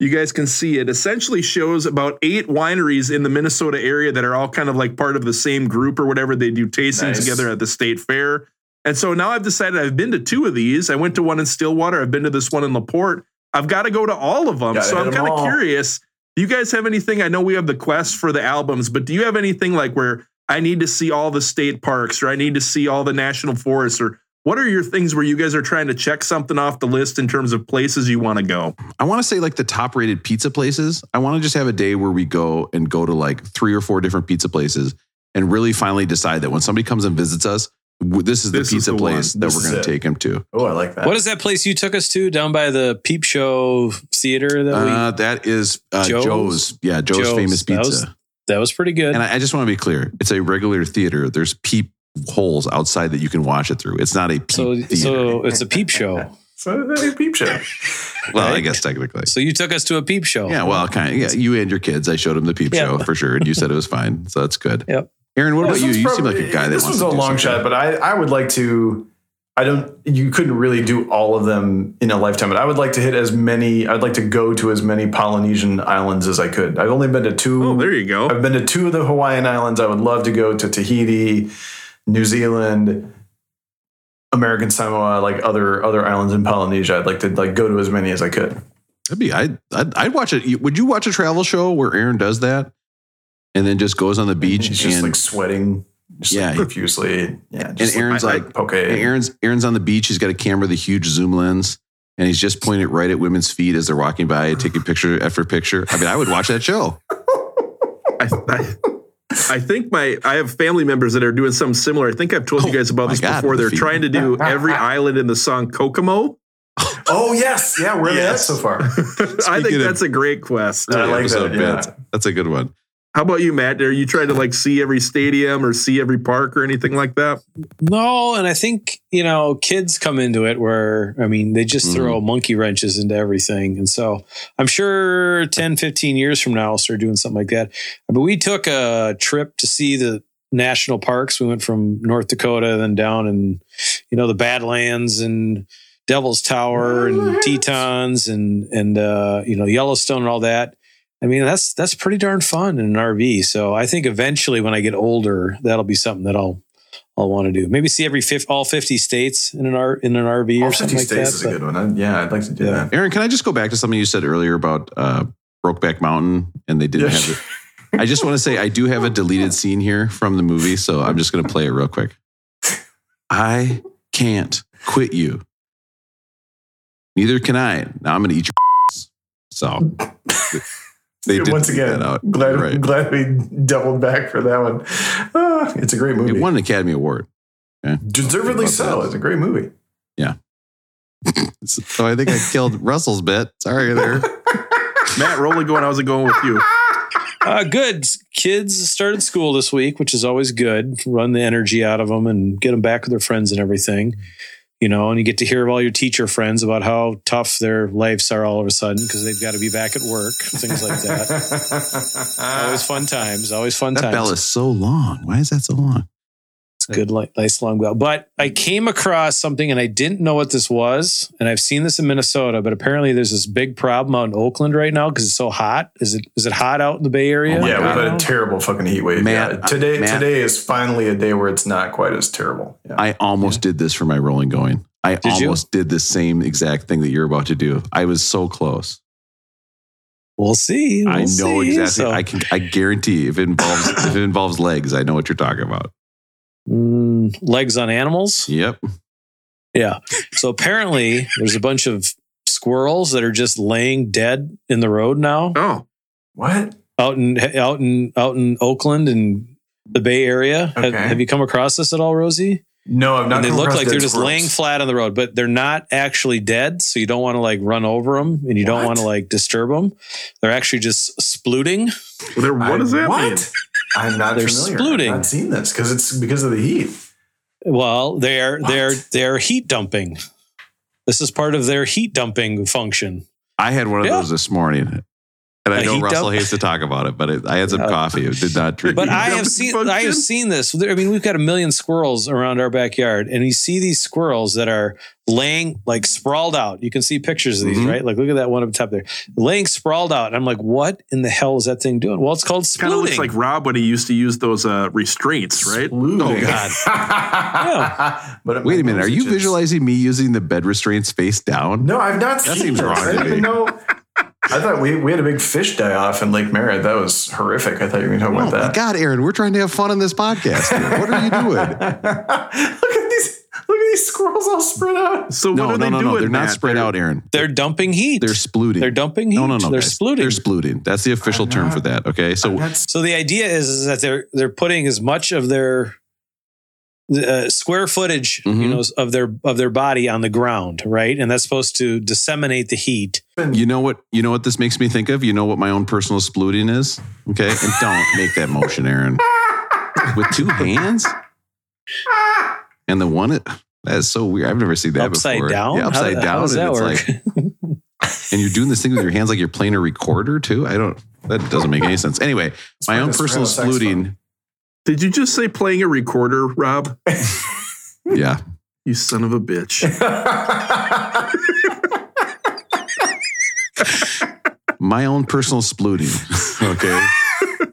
You guys can see it. Essentially shows about eight wineries in the Minnesota area that are all kind of like part of the same group or whatever. They do tasting Nice. together at the state fair. And so now I've decided I've been to two of these. I went to one in Stillwater. I've been to this one in Laporte. I've got to go to all of them. Gotta so i'm kind of curious. Do you guys have anything? I know we have the quest for the albums, but do you have anything like where I need to see all the state parks or I need to see all the national forests or what are your things where you guys are trying to check something off the list in terms of places you want to go? I want to say like the top rated pizza places. I want to just have a day where we go and go to like three or four different pizza places and really finally decide that when somebody comes and visits us, this is the This is pizza the place one. that This we're going to take him to. Oh, I like that. What is that place you took us to down by the Peep Show Theater that we? Uh, that is uh, Joe's? Joe's. Yeah, Joe's, Joe's. famous That pizza. was- that was pretty good. And I, I just want to be clear: it's a regular theater. There's peep holes outside that you can watch it through. It's not a peep so, theater. so it's a Peep Show. So that's a peep show. well, I guess technically. So you took us to a Peep Show. Yeah, well, kind of. Yeah, you and your kids. I showed them the peep Yeah. show for sure, and you said it was fine. So that's good. Yep. Aaron, what about This you? one's You seem like a guy that This wants was to a do long something. shot, but I, I would like to. I don't. You couldn't really do all of them in a lifetime, but I would like to hit as many. I'd like to go to as many Polynesian islands as I could. I've only been to two. Oh, there you go. I've been to two of the Hawaiian islands. I would love to go to Tahiti, New Zealand, American Samoa, like other other islands in Polynesia. I'd like to like go to as many as I could. That'd be. I'd, I'd. I'd watch it. Would you watch a travel show where Aaron does that, and then just goes on the beach He's just and like sweating, just Yeah, like profusely. Yeah, and just Aaron's like, like, poke. and Aaron's Aaron's on the beach. He's got a camera, the huge zoom lens, and he's just pointing right at women's feet as they're walking by, taking picture after picture. I mean, I would watch that show. I, I, I think my I have family members that are doing something similar. I think I've told you Oh, guys about this God, before. the They're feet. trying to do every island in the song Kokomo. Oh yes, yeah. we're they at so far? I think Speaking of- that's a great quest. I like Episode that, yeah. That's a good one. How about you, Matt? Are you trying to like see every stadium or see every park or anything like that? No, and I think, you know, kids come into it where, I mean, they just Mm. throw monkey wrenches into everything. And so I'm sure 10, 15 years from now, I'll start doing something like that. But we took a trip to see the national parks. We went from North Dakota, then down in, you know, the Badlands and Devil's Tower and Tetons and, and, uh, you know, Yellowstone and all that. I mean, that's, that's pretty darn fun in an RV. So I think eventually when I get older, that'll be something that I'll, I'll want to do. Maybe see every fif- all 50 states in an R in an RV All or 50 something like states that. is a good one. I, yeah, I'd like to do Yeah. that. Aaron, can I just go back to something you said earlier about uh, Brokeback Mountain and they didn't Yeah. have it? I just want to say I do have a deleted scene here from the movie, so I'm just going to play it real quick. I can't quit you. Neither can I. Now I'm going to eat your so they did Once again, that out. glad, Right. glad we doubled back for that one. Ah, it's a great movie. It won an Academy Award. Deservedly About so. that. It's a great movie. Yeah. so I think I killed Russell's bit. Sorry there. Matt, rolling going. How's it going with you? Uh, good. Kids started school this week, which is always good. Run the energy out of them and get them back with their friends and everything. You know, and you get to hear of all your teacher friends about how tough their lives are all of a sudden because they've got to be back at work, things like that. always fun times. Always fun That times. bell is so long. Why is that so long? It's a good, li- nice long bell. But I mm-hmm. came across something and I didn't know what this was. And I've seen this in Minnesota, but apparently there's this big problem out in Oakland right now because it's so hot. Is it is it hot out in the Bay oh Area? Oh yeah, God. we've had a terrible fucking heat wave. Matt, yeah. Today, Matt- today is finally a day where it's not quite as terrible. Yeah. I almost did this for my rolling going. I Did you? almost did the same exact thing that you're about to do. I was so close. We'll see. I We'll know see. exactly. So- I can. I guarantee if it involves if it involves legs, I know what you're talking about. Mm, legs on animals. Yep. Yeah. So apparently, there's a bunch of squirrels that are just laying dead in the road now, Oh, what? out in out in out in Oakland and the Bay Area. Have, Okay. have you come across this at all, Rosie? No, I've not. and they look like they're just squirrels. laying flat on the road, but they're not actually dead. So you don't want to like run over them, and you don't want to like disturb them. They're actually just splooting. well, there, what I- does that what? mean? I'm not They're familiar. splooting. I've not seen this because it's because of the heat. Well, they're What? they're they're heat dumping. This is part of their heat dumping function. I had one of Yeah. those this morning, and I know heat Russell dump? hates to talk about it, but it, I had some Yeah. coffee. It did not drink. But I have seen I have seen this. I mean, we've got a million squirrels around our backyard, and you see these squirrels that are laying like sprawled out. You can see pictures of these, Mhm. right? Like look at that one up top there, laying sprawled out. And I'm like, what in the hell is that thing doing? Well, it's called Kind of looks like Rob when he used to use those uh, restraints, right? Oh God. yeah. But Wait a minute. Are you itches. visualizing me using the bed restraints face down? No, I've not seen That seen seems this. wrong I to didn't me. even know. I thought we, we had a big fish die off in Lake Merritt. That was horrific. I thought you were going to talk Oh about my that. God, Aaron, we're trying to have fun on this podcast. here. What are you doing? look at these! Look at these squirrels all spread out. So No, what are no, they no, doing? no. They're not Matt? spread They're- out, Aaron. They're dumping heat. They're splooting. They're dumping heat. No, no, no. They're guys. splooting. They're splooting. That's the official I'm term for that. Okay. So So the idea is, is that they're they're putting as much of their uh, square footage, you Mhm. know, of their of their body on the ground, right? And that's supposed to disseminate the heat. you know what? You know what this makes me think of? You know what my own personal splooting is? Okay. And don't make that motion, Aaron. With two hands? And the one, that is so weird. I've never seen that upside before. down. Yeah, upside how, down. How does and that it's work? like, and you're doing this thing with your hands like you're playing a recorder too. I don't, that doesn't make any sense. Anyway, my own personal soprano splooting. Did you just say playing a recorder, Rob? Yeah. You son of a bitch. my own personal splooting, okay,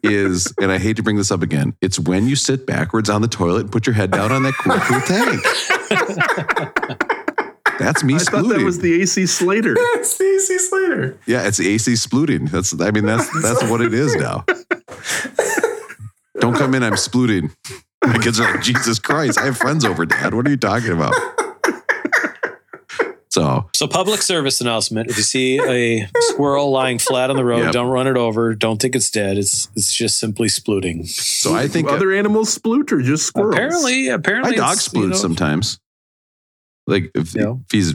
is, and I hate to bring this up again, it's when you sit backwards on the toilet and put your head down on that cool, cool tank. That's me I thought that was the AC Slater. it's the AC Slater. yeah, it's AC splooting. That's, I mean, that's that's what it is now. Don't come in, I'm splooting. My kids are like, Jesus Christ, I have friends over, Dad. What are you talking about? So, So, public service announcement: If you see a squirrel lying flat on the road, Yep. don't run it over. Don't think it's dead. It's it's just simply splooting. so I think uh, other animals sploot or just squirrels? Apparently, apparently, My dog it's, sploots you know, sometimes. Like if, Yeah. if he's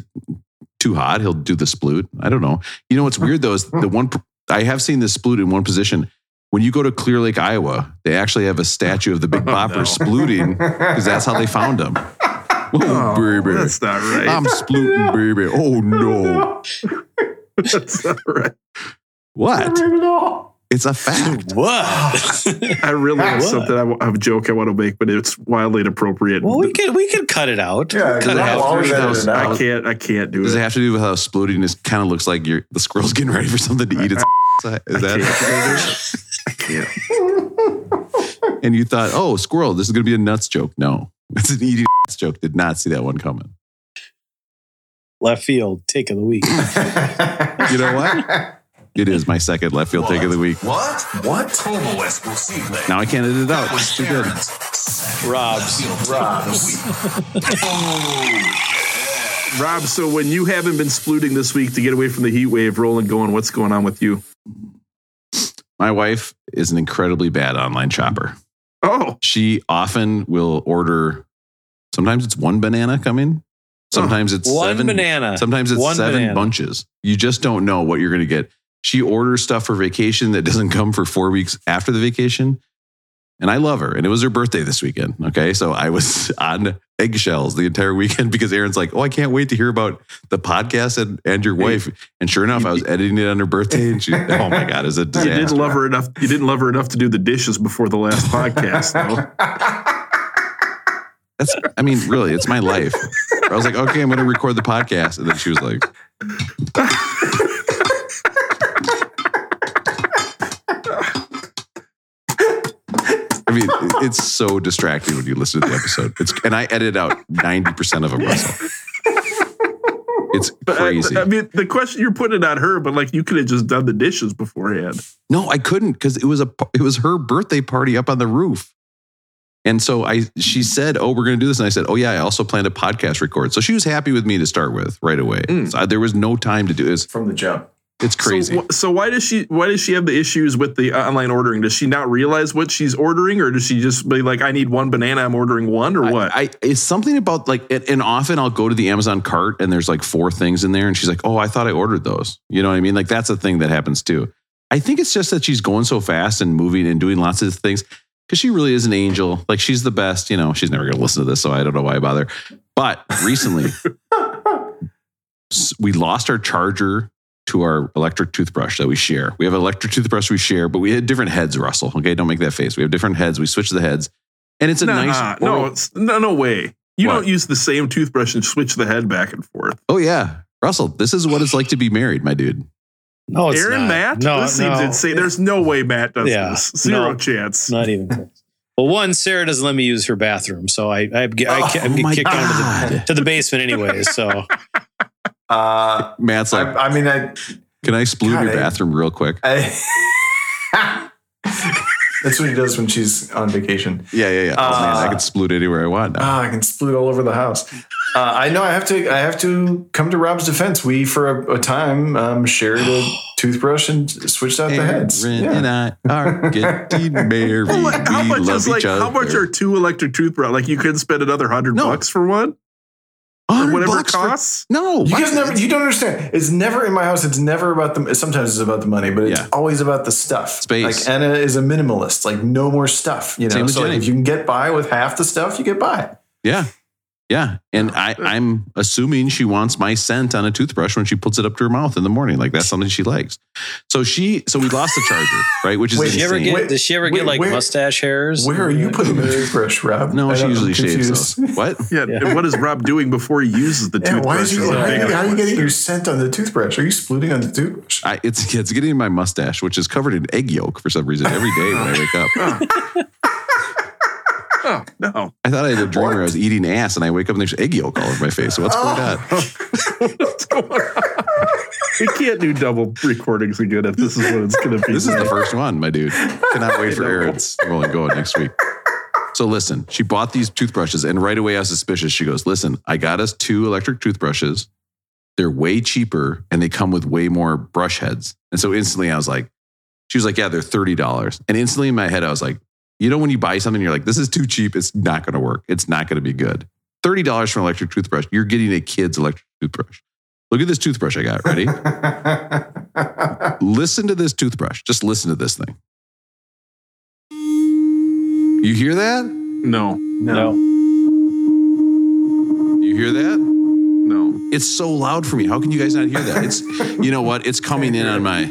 too hot, he'll do the sploot. I don't know. You know what's weird though is the one I have seen this sploot in one position. When you go to Clear Lake, Iowa, they actually have a statue of the Big Oh, Bopper no. splooting because that's how they found him. Oh, Oh, baby. that's not right. I'm splooting, baby. Oh no. that's not right. What? It's a fact. What? I really have What? something I, w- I have a joke I want to make, but it's wildly inappropriate. well, we could we could cut it out. Yeah, cut it out. always through edit those- it out. I can't. I can't do Does it it. have to do with how splooting is kind of looks like you're the squirrel's getting ready for something to eat? Its is that? I. And you thought, oh, squirrel, this is going to be a nuts joke. No, It's an eating ass joke. Did not see that one coming. Left field, take of the week. You know what? It is my second left field take of the week. What? what? Como es posible? Now I can't edit it out. That It's too good. Rob's. Rob's. of the week. Oh, Rob, so when you haven't been splooting this week to get away from the heat wave, rolling, going, what's going on with you? My wife is an incredibly bad online shopper. Oh, She often will order. Sometimes it's one banana coming. Sometimes it's One seven banana. Sometimes it's One seven banana. bunches. You just don't know what you're going to get. She orders stuff for vacation that doesn't come for four weeks after the vacation. And I love her. And it was her birthday this weekend. Okay. So I was on eggshells the entire weekend because Aaron's like, Oh, I can't wait to hear about the podcast and, and your wife. And sure enough, I was editing it on her birthday. And she, oh my God, it's a you didn't love her enough. You didn't love her enough to do the dishes before the last podcast. though. That's, I mean, really, it's my life. I was like, Okay, I'm going to record the podcast. And then she was like, mean, it's so distracting when you listen to the episode. It's and I edit out ninety percent of them. Russell. It's But, uh, crazy. I mean, the question you're putting it on her, but like you could have just done the dishes beforehand. No, I couldn't because it was a it was her birthday party up on the roof. And so I she said, "Oh, we're going to do this." And I said, "Oh yeah, I also planned a podcast record." So she was happy with me to start with right away. Mm. So I- there was no time to do this. From the jump. It's crazy. So, so why does she why does she have the issues with the uh, online ordering? Does she not realize what she's ordering, or does she just be like, "I need one banana, I'm ordering one," or what? I, I it's something about like it, and often I'll go to the Amazon cart and there's like four things in there and she's like, "Oh, I thought I ordered those." You know what I mean? Like that's a thing that happens too. I think it's just that she's going so fast and moving and doing lots of things because she really is an angel. Like she's the best. You know, she's never going to listen to this, so I don't know why I bother. But recently, we lost our charger to our electric toothbrush that we share. We have an electric toothbrush we share, but we had different heads. Russell, okay, don't make that face. We have different heads. We switch the heads, and it's a Nah, nice. no, oral- it's, no, no way. You What? don't use the same toothbrush and switch the head back and forth. Oh yeah, Russell. This is what it's like to be married, my dude. No, it's Aaron, not. Matt, No, this seems no. insane. There's no way Matt does Yeah, this. Zero no. chance. Not even close. Well, one, Sarah doesn't let me use her bathroom, so I I, I, oh I, am Oh my kicked down to God. the, to the basement anyway. So Uh, Matt's I, like, I mean, I, can I sploot God, your I- bathroom real quick? I that's what he does when she's on vacation. Yeah, yeah, yeah. oh man, I Uh, can sploot anywhere I want. Now. Ah, I can sploot all over the house. Uh, I know I have to. I have to come to Rob's defense. We, for a, a time, um, shared a toothbrush and switched out the heads. Yeah. and I are getting married. Well, like, how we much love is like each other. how much are two electric toothbrush? Like you could spend another hundred No. bucks for one, or 100 whatever it bucks for- costs. no, You guys never. You don't understand. It's never in my house. It's never about the. Sometimes it's about the money, but it's Yeah. always about the stuff. Space. Like Anna is a minimalist. Like no more stuff. You know. Same with so like, if you can get by with half the stuff, you get by. Yeah. Yeah. And oh, I, I'm assuming she wants my scent on a toothbrush when she puts it up to her mouth in the morning. Like that's something she likes. So she, so we lost the charger, right? Which is Wait, does she ever get? Wait, does she ever get like where- mustache hairs? Where are you putting the toothbrush, Rob? no, I she usually shaves confused. those. What? Yeah, Yeah. and what is Rob doing before he uses the Yeah, toothbrush? why is you, it how, are you, how are you getting your scent on the toothbrush? Are you splooting on the toothbrush? I, it's, it's getting in my mustache, which is covered in egg yolk for some reason every day when I wake up. Oh, no. I thought I had a dream where I was eating ass and I wake up and there's egg yolk all over my face. What's going oh. on? What's going on? We can't do double recordings again if this is what it's going to be. This is the first one, my dude. Cannot wait for. Aaron's rolling going next week. So listen, she bought these toothbrushes and right away I was suspicious. She goes, listen, I got us two electric toothbrushes. They're way cheaper and they come with way more brush heads. And so instantly I was like, she was like, yeah, they're $30. And instantly in my head, I was like, you know, when you buy something, you're like, this is too cheap. It's not going to work. It's not going to be good. $30 for an electric toothbrush. You're getting a kid's electric toothbrush. Look at this toothbrush I got. Ready? listen to this toothbrush. Just listen to this thing. You hear that? No, No. You hear that? no. It's so loud for me. How can you guys not hear that? It's you know what? It's coming in on my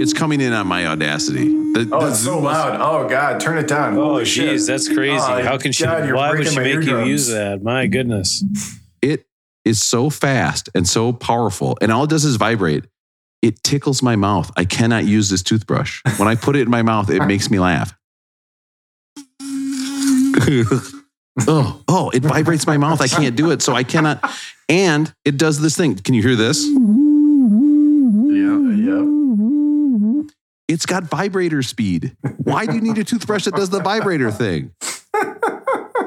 it's coming in on my audacity. The, Oh, the it's so Zoom is- loud. Oh, God. Turn it down. Oh, jeez, that's crazy. Oh, How can she? God, why would she make you use that? My goodness. It is so fast and so powerful. And all it does is vibrate. It tickles my mouth. I cannot use this toothbrush. When I put it in my mouth, it makes me laugh. oh, oh, it vibrates my mouth. I can't do it. So I cannot. And it does this thing. Can you hear this? It's got vibrator speed. Why do you need a toothbrush that does the vibrator thing?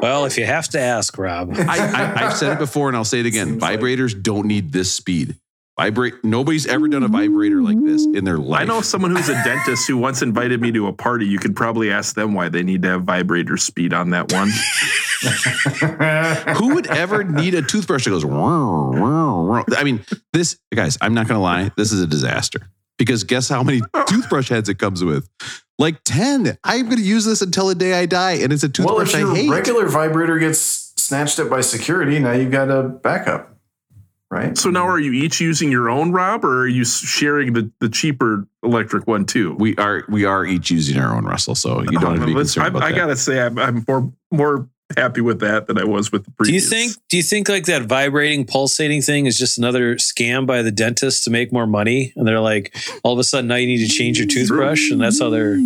Well, if you have to ask, Rob, I, I, I've said it before and I'll say it again. Seems like- Vibrators don't need this speed. Vibrate. Nobody's ever done a vibrator like this in their life. I know someone who's a dentist who once invited me to a party. You could probably ask them why they need to have vibrator speed on that one. Who would ever need a toothbrush that goes? "Wow, wow, wow"? I mean, this guys. I'm not gonna lie. This is a disaster because guess how many toothbrush heads it comes with? Like ten. I'm gonna use this until the day I die, and it's a toothbrush well, if toothbrush I your hate. regular vibrator gets snatched up by security, now you've got a backup, right? So now, are you each using your own, Rob, or are you sharing the, the cheaper electric one too? we are we are each using our own Russell, so you don't have to be oh, concerned I, about I that. gotta say, I'm, I'm more more happy with that than I was with the previous. do you think do you think like that vibrating pulsating thing is just another scam by the dentist to make more money? And they're like, all of a sudden now you need to change your toothbrush, and that's how they're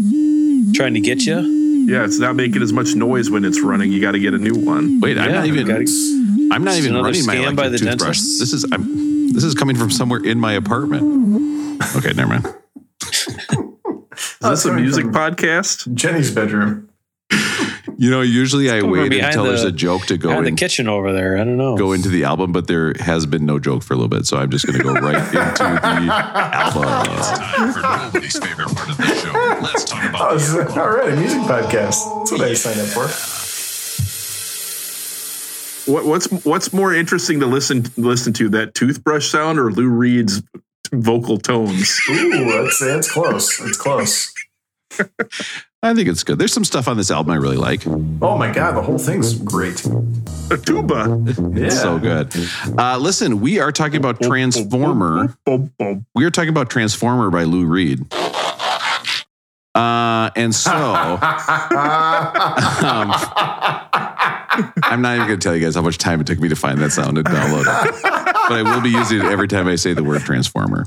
trying to get you. Yeah, it's not making as much noise when it's running. You got to get a new one. Wait, I'm not even. gotta- I'm not even another running my scam electric by the toothbrush. dentists. This is I'm. This is coming from somewhere in my apartment. Okay, never mind. Oh, is Oh, this a music from- podcast? Jenny's bedroom. You know, usually I wait behind until there's a joke to go Behind the kitchen over there. I don't know. go into the album, but there has been no joke for a little bit, so I'm just going to go right into the album. Time for nobody's favorite part of the show. Let's talk about Oh, the is it- all right, a music podcast. That's what I signed up for. What, what's what's more interesting to listen listen to that toothbrush sound or Lou Reed's vocal tones? Ooh, that's, that's close. It's close. I think it's good. There's some stuff on this album I really like. Oh my god, the whole thing's great. A tuba. Yeah. It's so good. Uh, listen, we are talking about Transformer. We are talking about Transformer by Lou Reed. Uh, and so um, I'm not even going to tell you guys how much time it took me to find that sound and download it. But I will be using it every time I say the word Transformer.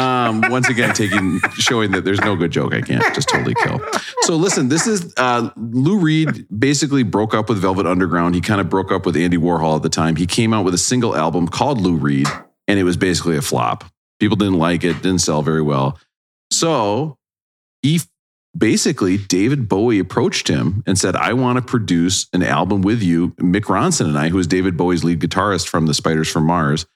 Um, once again, taking showing that there's no good joke I can't just totally kill. So listen, this is uh, Lou Reed basically broke up with Velvet Underground. He kind of broke up with Andy Warhol at the time. He came out with a single album called Lou Reed, and it was basically a flop. People didn't like it, didn't sell very well. So he basically David Bowie approached him and said, "I want to produce an album with you, Mick Ronson and I, who is David Bowie's lead guitarist from the Spiders from Mars."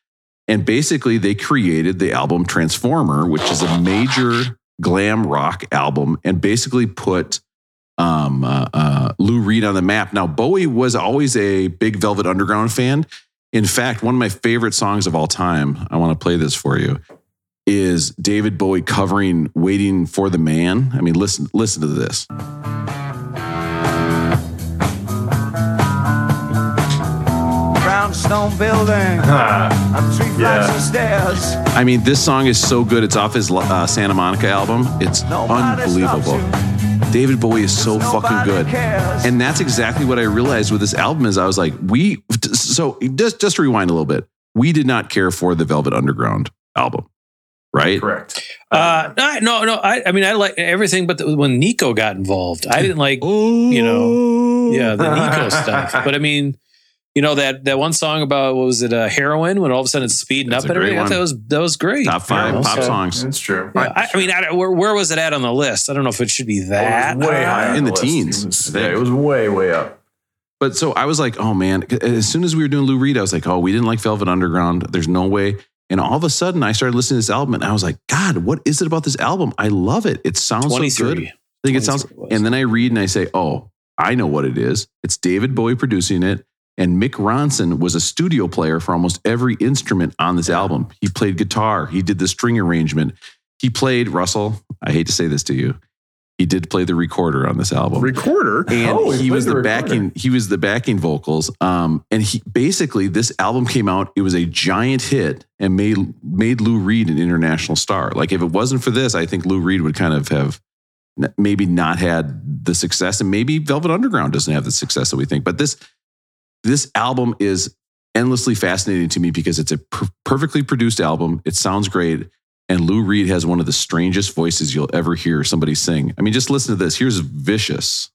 And basically, they created the album Transformer, which is a major glam rock album, and basically put um, uh, uh, Lou Reed on the map. Now, Bowie was always a big Velvet Underground fan. In fact, one of my favorite songs of all time, I want to play this for you, is David Bowie covering "Waiting for the Man." I mean, listen, listen to this. Brownstone building, up three Yeah. of stairs. I mean, this song is so good. It's off his uh, Santa Monica album. It's Nobody unbelievable. David Bowie is so fucking good. cares. And that's exactly what I realized with this album is I was like, we so just just rewind a little bit. We did not care for the Velvet Underground album. Right? correct. Uh, no, no, no. I, I mean, I like everything, but the, when Nico got involved, I didn't like, you know, yeah, the Nico stuff. But I mean, you know that that one song about what was it, uh, heroin? When all of a sudden it's speeding That's up and everything. great I thought one. that was that was great. Top five You know, pop so- songs That's true. Yeah, I, I mean, I, where, where was it at on the list? I don't know if it should be that. It was way high In the list. teens, It was, yeah, it was way, way up. But so I was like, oh man, as soon as we were doing Lou Reed, I was like, oh, we didn't like Velvet Underground. There's no way. And all of a sudden I started listening to this album and I was like, God, what is it about this album? I love it. It sounds so good. I think it sounds, 23 was. and then I read and I say, oh, I know what it is. It's David Bowie producing it. And Mick Ronson was a studio player for almost every instrument on this album. He played guitar, he did the string arrangement. He played, Russell, I hate to say this to you, he did play the recorder on this album Recorder. and Oh, he he was the the, backing he was the backing vocals um and he basically this album came out it was a giant hit and made made Lou Reed an international star like if it wasn't for this I think Lou Reed would kind of have maybe not had the success and maybe Velvet Underground doesn't have the success that we think but this this album is endlessly fascinating to me because it's a per- perfectly produced album. It sounds great. And Lou Reed has one of the strangest voices you'll ever hear somebody sing. I mean, just listen to this. Here's Vicious.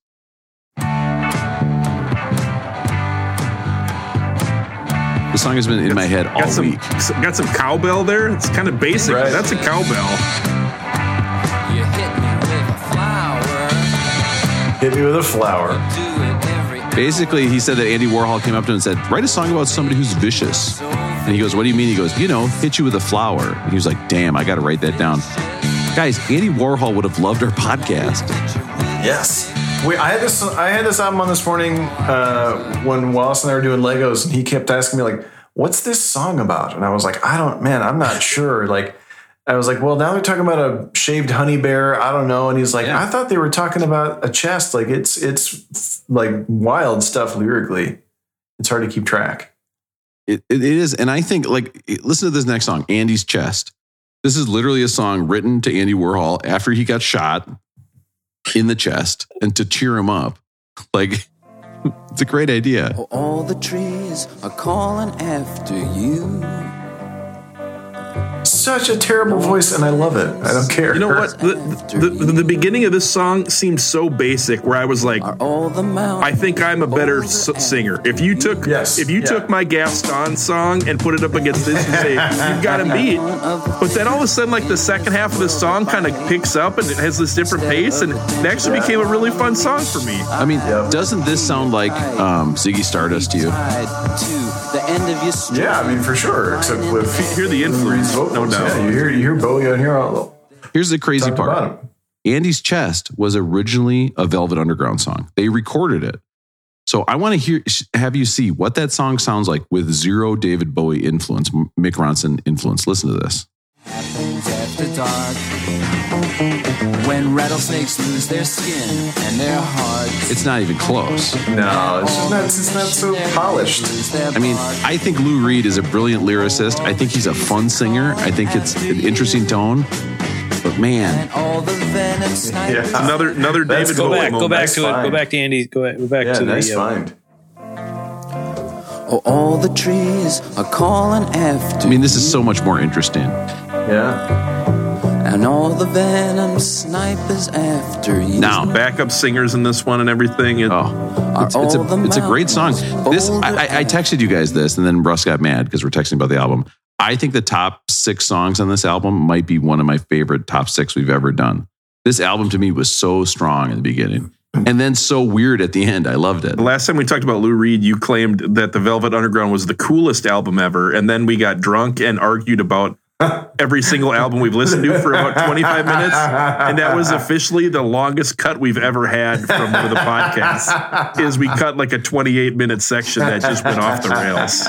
The song has been in got, my head all got some, week. Got some cowbell there. It's kind of basic, right. that's a cowbell. You hit me with a flower. Hit me with a flower. Do it every Basically, he said that Andy Warhol came up to him and said, "Write a song about somebody who's vicious." And he goes, "What do you mean?" He goes, "You know, hit you with a flower." And he was like, "Damn, I got to write that down." Guys, Andy Warhol would have loved our podcast. Yes. Wait, I had this. I had this album on this morning uh, when Wallace and I were doing Legos, and he kept asking me like, "What's this song about?" And I was like, "I don't, man, I'm not sure." Like, I was like, "Well, now they're talking about a shaved honey bear. I don't know." And he's like, "I thought they were talking about a chest. Like, it's it's like wild stuff lyrically. It's hard to keep track." It, it is, and I think like listen to this next song, Andy's Chest. This is literally a song written to Andy Warhol after he got shot in the chest and to cheer him up. Like, it's a great idea. All the trees are calling after you. Such a terrible voice, and I love it. I don't care. You know what? The, the, the, the beginning of this song seemed so basic where I was like, Are all the mountains. I think I'm a better s- singer. If you took Yes, if you yeah. took my Gaston song and put it up against this, you say you've got him beat. But then all of a sudden, like the second half of the song kind of picks up and it has this different pace, and it actually became a really fun song for me. I mean, doesn't this sound like um, Ziggy Stardust to you? Tied to the end of your string. Yeah, I mean for sure. Except with Hear the influence, vocals. no doubt. Yeah, you hear you hear Bowie on here all Here's the crazy part. bottom. Andy's Chest was originally a Velvet Underground song. They recorded it. So I want to hear have you see what that song sounds like with zero David Bowie influence, Mick Ronson influence. Listen to this. Happens after dark. When rattlesnakes lose their skin and their hearts. It's not even close. No, it's just not. It's not so polished. I mean, I think Lou Reed is a brilliant lyricist. I think he's a fun singer. I think it's an interesting tone. But man, And the venom. Yeah. Another another That's David. Go Bowie back, go back That's to it. Go back to Andy. Go back, go back Yeah, to nice the. uh, find. Oh, all the trees are calling after I mean, this is so much more interesting. Yeah. And all the venom snipers after you. Now, Backup singers in this one and everything. It, oh, it's, it's a it's a great song. This I, I, I texted you guys this, and then Russ got mad because we're texting about the album. I think the top six songs on this album might be one of my favorite top six we've ever done. This album to me was so strong in the beginning, and then so weird at the end. I loved it. The last time we talked about Lou Reed, you claimed that the Velvet Underground was the coolest album ever, and then we got drunk and argued about every single album we've listened to for about 25 minutes, and that was officially the longest cut we've ever had from one of the podcasts. Is we cut like a 28 minute section that just went off the rails.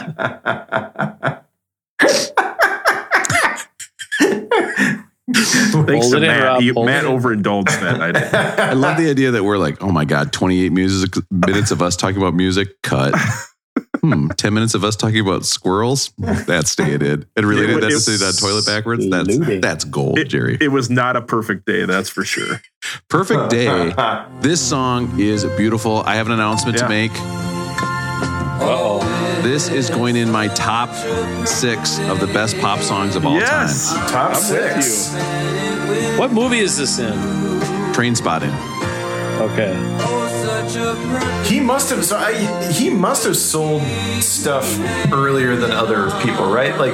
Thanks Hold to Matt. Rob, He- Matt overindulged that night. I love the idea that we're like, oh my god, twenty eight music minutes of us talking about music cut. Hmm, 10 minutes of us talking about squirrels. That's staying in. And related It that to was sitting on toilet backwards. That's looting. that's gold, It, Jerry. it was not a perfect day, that's for sure. Perfect day. This song is beautiful. I have an announcement Yeah. to make. Uh-oh. This is going in my top six of the best pop songs of all yes, Top I'm six. with you. What movie is this in? Trainspotting. Okay. He must have. So I, he must have sold stuff earlier than other people, right? Like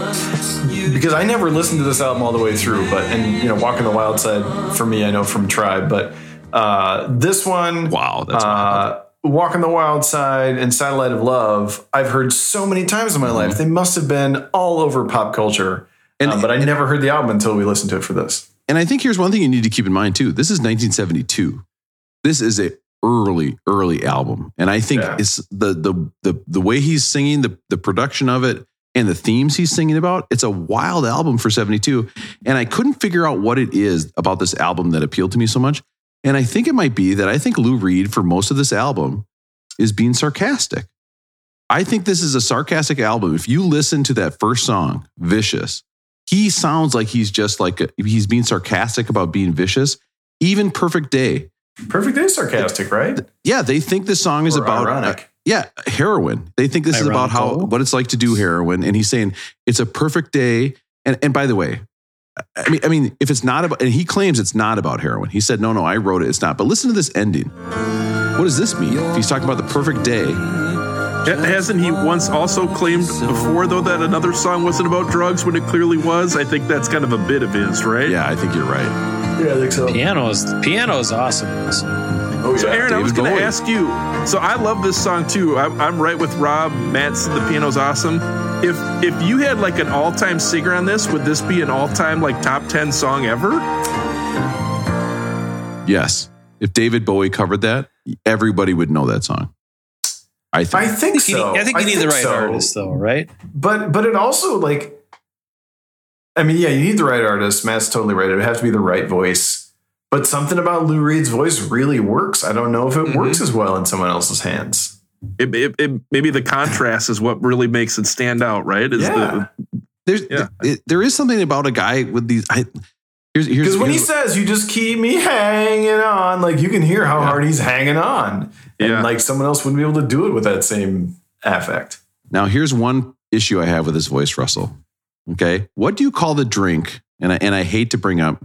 because I never listened to this album all the way through, but and you know, Walk on the Wild Side for me, I know from Tribe, but uh, this one, Wow, that's wild. uh, Walk on the Wild Side and Satellite of Love, I've heard so many times in my life. They must have been all over pop culture, And- Um, but I never heard the album until we listened to it for this. And I think here's one thing you need to keep in mind too. This is 1972. This is a early, early album, and I think Yeah. it's the the the the way he's singing, the the production of it, and the themes he's singing about. It's a wild album for 72, and I couldn't figure out what it is about this album that appealed to me so much. And I think it might be that I think Lou Reed for most of this album is being sarcastic. I think this is a sarcastic album. If you listen to that first song, Vicious, he sounds like he's just like a, he's being sarcastic about being vicious. Even Perfect Day. Perfect Day is sarcastic, right? Yeah, they think this song is Or about uh, ironic. yeah, heroin. They think this is about how what it's like to do heroin and he's saying it's a perfect day and and by the way, I mean I mean if it's not about and he claims it's not about heroin. He said no no, I wrote it, it's not. But listen to this ending. What does this mean? If he's talking about the perfect day, Ha- Hasn't he once also claimed before, though, that another song wasn't about drugs when it clearly was? I think that's kind of a bit of his, right? Yeah, I think you're right. Yeah, I think so. Piano is piano is awesome. in this song. Oh, So, yeah. Aaron, I was going to ask you. So, I love this song too. I'm, I'm right with Rob. Matt said the piano's awesome. If if you had like an all time singer on this, would this be an all time like top ten song ever? Yes. If David Bowie covered that, everybody would know that song. I think. I think I think, so. you need, I think you need the right so. artist, though, right? But but it also like, I mean, yeah, you need the right artist. Matt's totally right. It would have to be the right voice. But something about Lou Reed's voice really works. I don't know if it Mm-hmm. works as well in someone else's hands. It, it, it, maybe the contrast is what really makes it stand out, right? Is Yeah. There's Yeah. th- there is something about a guy with these. I, here's here's Because when he says, "You just keep me hanging on," like you can hear how hard he's hanging on, and Yeah. like someone else wouldn't be able to do it with that same affect. now here's one issue I have with his voice, Russell. Okay, what do you call the drink? And I, and I hate to bring up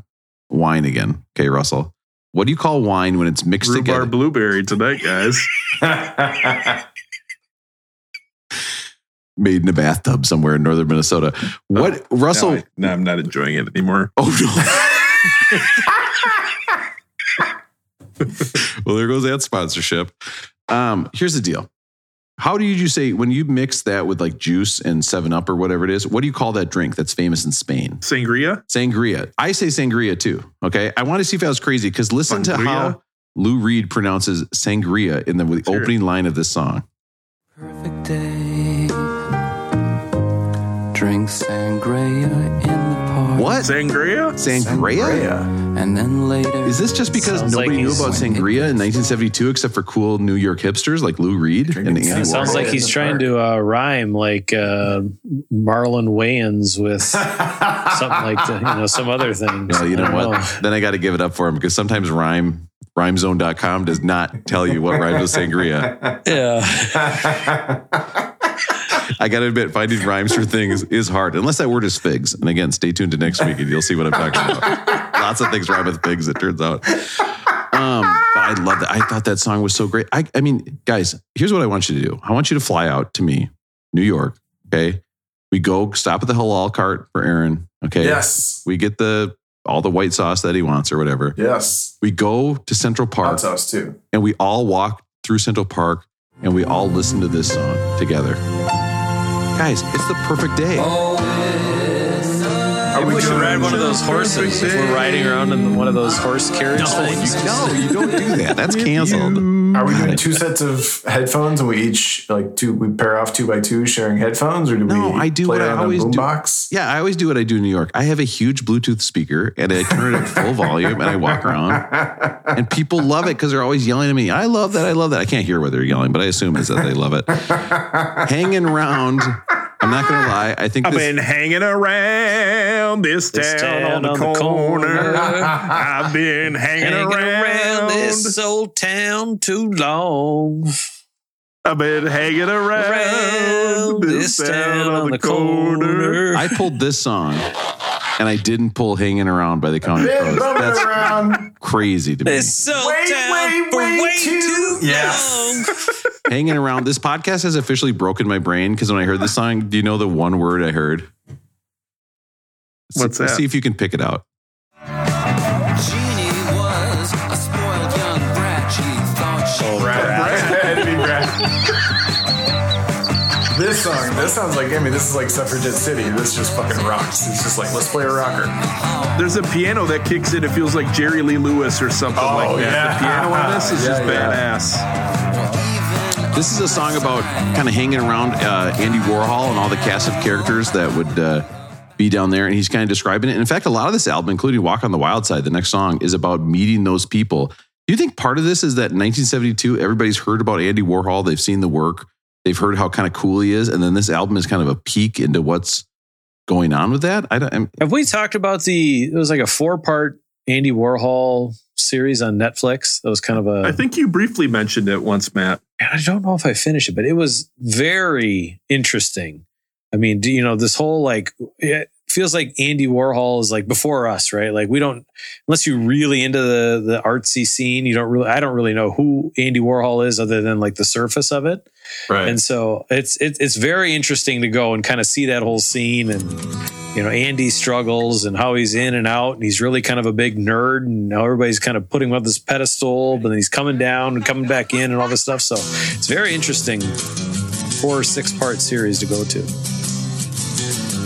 wine again. Okay, Russell, what do you call wine when it's mixed rhubarb together? blueberry tonight, guys. Made in a bathtub somewhere in northern Minnesota. What Russell? No, I- no, I'm not enjoying it anymore. Oh no. well, there goes that sponsorship. Um, here's the deal. How do you say when you mix that with like juice and Seven Up or whatever it is? What do you call that drink that's famous in Spain? Sangria? Sangria. I say sangria too. Okay. I want to see if I was crazy because listen to how Lou Reed pronounces sangria in the hear it. opening line of this song. Perfect day. Drink sangria in the park. What? Sangria? Sangria? And then later. Is this just because Sounds like nobody knew he's- about sangria in 1972 except for cool New York hipsters like Lou Reed and Drinking Andy It sounds like he's trying to uh, rhyme like uh, Marlon Wayans with something like the, you know some other thing. Well, you know I don't what? Then I got to give it up for him because sometimes rhyme rhymezone.com does not tell you what rhymes with sangria. Yeah, I got to admit, finding rhymes for things is hard, unless that word is figs. And again, stay tuned to next week and you'll see what I'm talking about. Lots of things rhyme with figs, it turns out. Um, but I love that. I thought that song was so great. I, I mean, guys, here's what I want you to do. I want you to fly out to me, New York. Okay. We go stop at the halal cart for Aaron. Okay. yes, We get the all the white sauce that he wants or whatever. yes, We go to Central Park hot sauce too. and we all walk through Central Park and we all listen to this song together. Guys, it's the perfect day. Oh, Are we should doing ride one of those perfect horses. day? We're riding around in one of those horse carriage things. no, you don't do that. That's canceled. Are we doing two sets of headphones and we each like two? We pair off two by two, sharing headphones, or do No, we? I do play what I on a always do. boombox? Yeah, I always do what I do in New York. I have a huge Bluetooth speaker and I turn it at full volume and I walk around and people love it because they're always yelling at me. I love that. I love that. I can't hear what they're yelling, but I assume is that they love it. Hanging around. I'm not going to ah. lie. I think I've this, been hanging around this, This town, on the corner. I've been hanging, Hanging around, around this old town too long. I've been hanging around, Around this town on the corner. I pulled this song and I didn't pull Hanging Around by the Counting Been Crows. That's around. Crazy to me. This old Wait, town wait, for wait, way too- too Yes. long. hanging around. This podcast has officially broken my brain because when I heard this song, do you know the one word I heard? What's Let's that? see if you can pick it out. This song, this sounds like, I mean, this is like Suffragette City. This just fucking rocks. It's just like, let's play a rocker. There's a piano that kicks in. It feels like Jerry Lee Lewis or something Oh, like that. yeah. The piano on this is Yeah, just yeah. badass. This is a song about kind of hanging around uh, Andy Warhol and all the cast of characters that would uh, be down there. And he's kind of describing it. And in fact, a lot of this album, including Walk on the Wild Side, the next song, is about meeting those people. Do you think part of this is that in 1972, everybody's heard about Andy Warhol? They've seen the work, they've heard how kind of cool he is. And then this album is kind of a peek into what's going on with that. I don't, I'm, Have we talked about the? It was like a four part Andy Warhol series on Netflix. That was kind of a. I think you briefly mentioned it once, Matt. I don't know if I finished it, but it was very interesting. I mean, do you know this whole like it feels like Andy Warhol is like before us, right? Like we don't unless you're really into the the artsy scene, you don't really I don't really know who Andy Warhol is other than like the surface of it. Right. And so it's it, it's very interesting to go and kind of see that whole scene and you know Andy struggles and how he's in and out and he's really kind of a big nerd and now everybody's kind of putting him on this pedestal but then he's coming down and coming back in and all this stuff. So it's very interesting four or six part series to go to.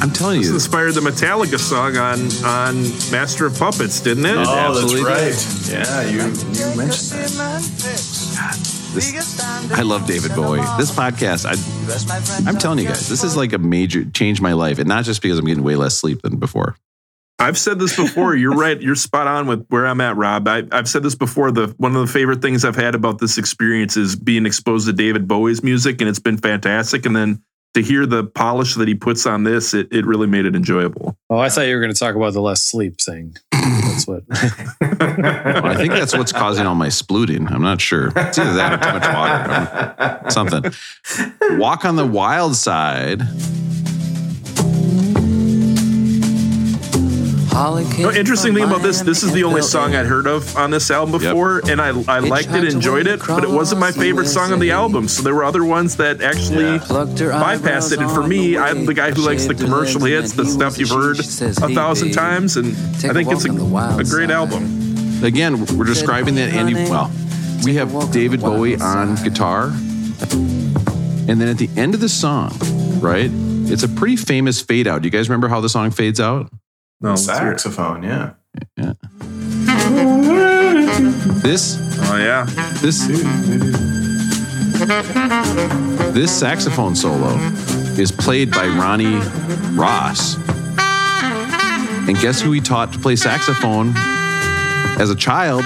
I'm telling you. This you, inspired the Metallica song on on Master of Puppets, didn't it? oh, that's absolutely right. Yeah, you you mentioned that. this, I love David Bowie. This podcast, I, I'm telling you guys, this is like a major changed my life, and not just because I'm getting way less sleep than before. I've said this before. You're right. You're spot on with where I'm at, Rob. I, I've said this before. The one of the favorite things I've had about this experience is being exposed to David Bowie's music, and it's been fantastic. And then to hear the polish that he puts on this, it, it really made it enjoyable. Oh, I thought you were going to talk about the less sleep thing. That's what. Well, I think that's what's causing all my splooting. I'm not sure. It's either that or too much water. Something. Walk on the wild side. No, interesting thing about this, this is the only song I'd heard of on this album before, and I, I liked it, enjoyed it, but it wasn't my favorite song on the album. So there were other ones that actually bypassed it. And for me, I'm the guy who likes the commercial hits, the stuff you've heard a thousand times, and I think it's a, a great album. Again, we're describing that Andy. Well, we have David Bowie on guitar, and then at the end of the song, right? It's a pretty famous fade out. Do you guys remember how the song fades out? No, let's hear it. Saxophone, yeah. This, Oh yeah, this, this saxophone solo is played by Ronnie Ross. And guess who he taught to play saxophone as a child?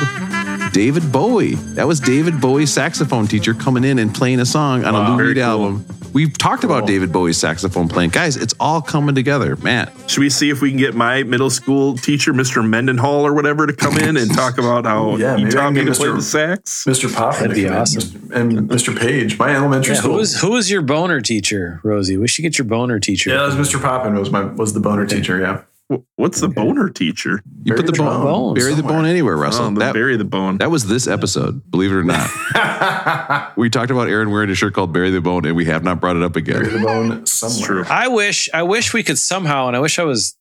David Bowie. That was David Bowie's saxophone teacher coming in and playing a song on a Lou Reed cool. album. We've talked about David Bowie's saxophone playing. Guys, it's all coming together. Man, should we see if we can get my middle school teacher, Mr. Mendenhall or whatever, to come in and talk about how Yeah, he maybe taught me to play Mr. the sax? Mr. Poppin. That'd be to come in, awesome. And Mr. Page, my elementary Yeah, school. who was who was your boner teacher, Rosie? We should get your boner teacher. yeah, that was Mr. Poppin was my was the boner teacher, yeah. Wh- What's the boner teacher? you put the the bone, bone bury the bone anywhere, Russell. Oh, the that, bury the bone. that was this episode, believe it or not. we talked about Aaron wearing a shirt called Bury the Bone, and we have not brought it up again. Bury the bone somewhere. true. I wish I wish we could somehow, and I wish I was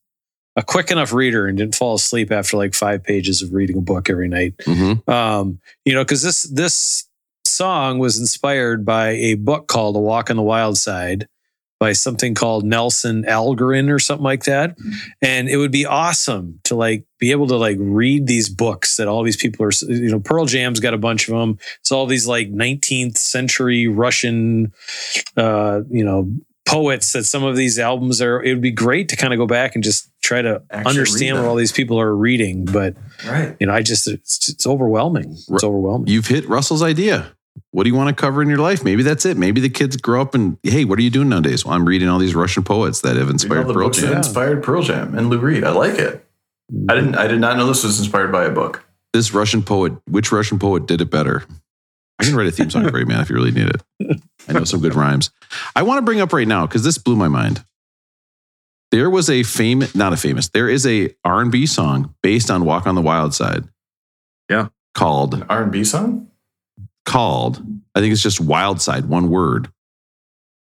a quick enough reader and didn't fall asleep after like five pages of reading a book every night. Mhm. Um, you know, because this this song was inspired by a book called A Walk on the Wild Side by something called Nelson Algren or something like that. And it would be awesome to like be able to like read these books that all these people are, you know, Pearl Jam's got a bunch of them. It's all these like 19th century Russian, uh, you know, poets that some of these albums are. It would be great to kind of go back and just try to Actually understand what all these people are reading. But, Right. you know, I just, it's, it's overwhelming. It's overwhelming. You've hit Russell's idea. What do you want to cover in your life? Maybe that's it. Maybe the kids grow up and, hey, what are you doing nowadays? Well, I'm reading all these Russian poets that have inspired the Pearl books that Jam. inspired Pearl Jam and Lou Reed. I like it. I didn't I did not know this was inspired by a book. This Russian poet, which Russian poet did it better? I can write a theme song for you, man, if you really need it. I know some good rhymes. I want to bring up right now because this blew my mind. There was a famous, not a famous. There is a R&B song based on "Walk on the Wild Side." Yeah. called R and B song? Called. I think it's just "Wild Side," one word.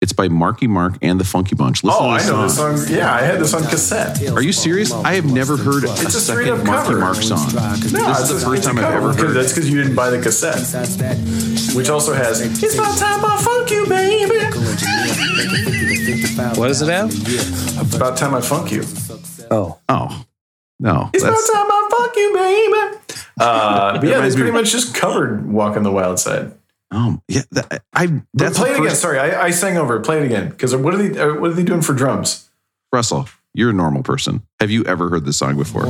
It's by Marky Mark and the Funky Bunch. Listen Oh, to I this know this song. song. Yeah, I had this on cassette. Are you serious? I have never heard a It's a straight second Marky cover. Mark song. No, This is the first time I've cover, ever 'cause heard That's because you didn't buy the cassette, which also has "It's about time I funk you, baby." What does it have? It's about time I funk you. Oh, Oh, no. It's about time I funk you, baby. Uh, but yeah, they pretty much just covered "Walk on the Wild Side." oh, yeah. That, I, But that's play the it again. Sorry, I, I sang over it. Play it again. Because what are they? uh, What are they doing for drums? Russell, you're a normal person. Have you ever heard this song before?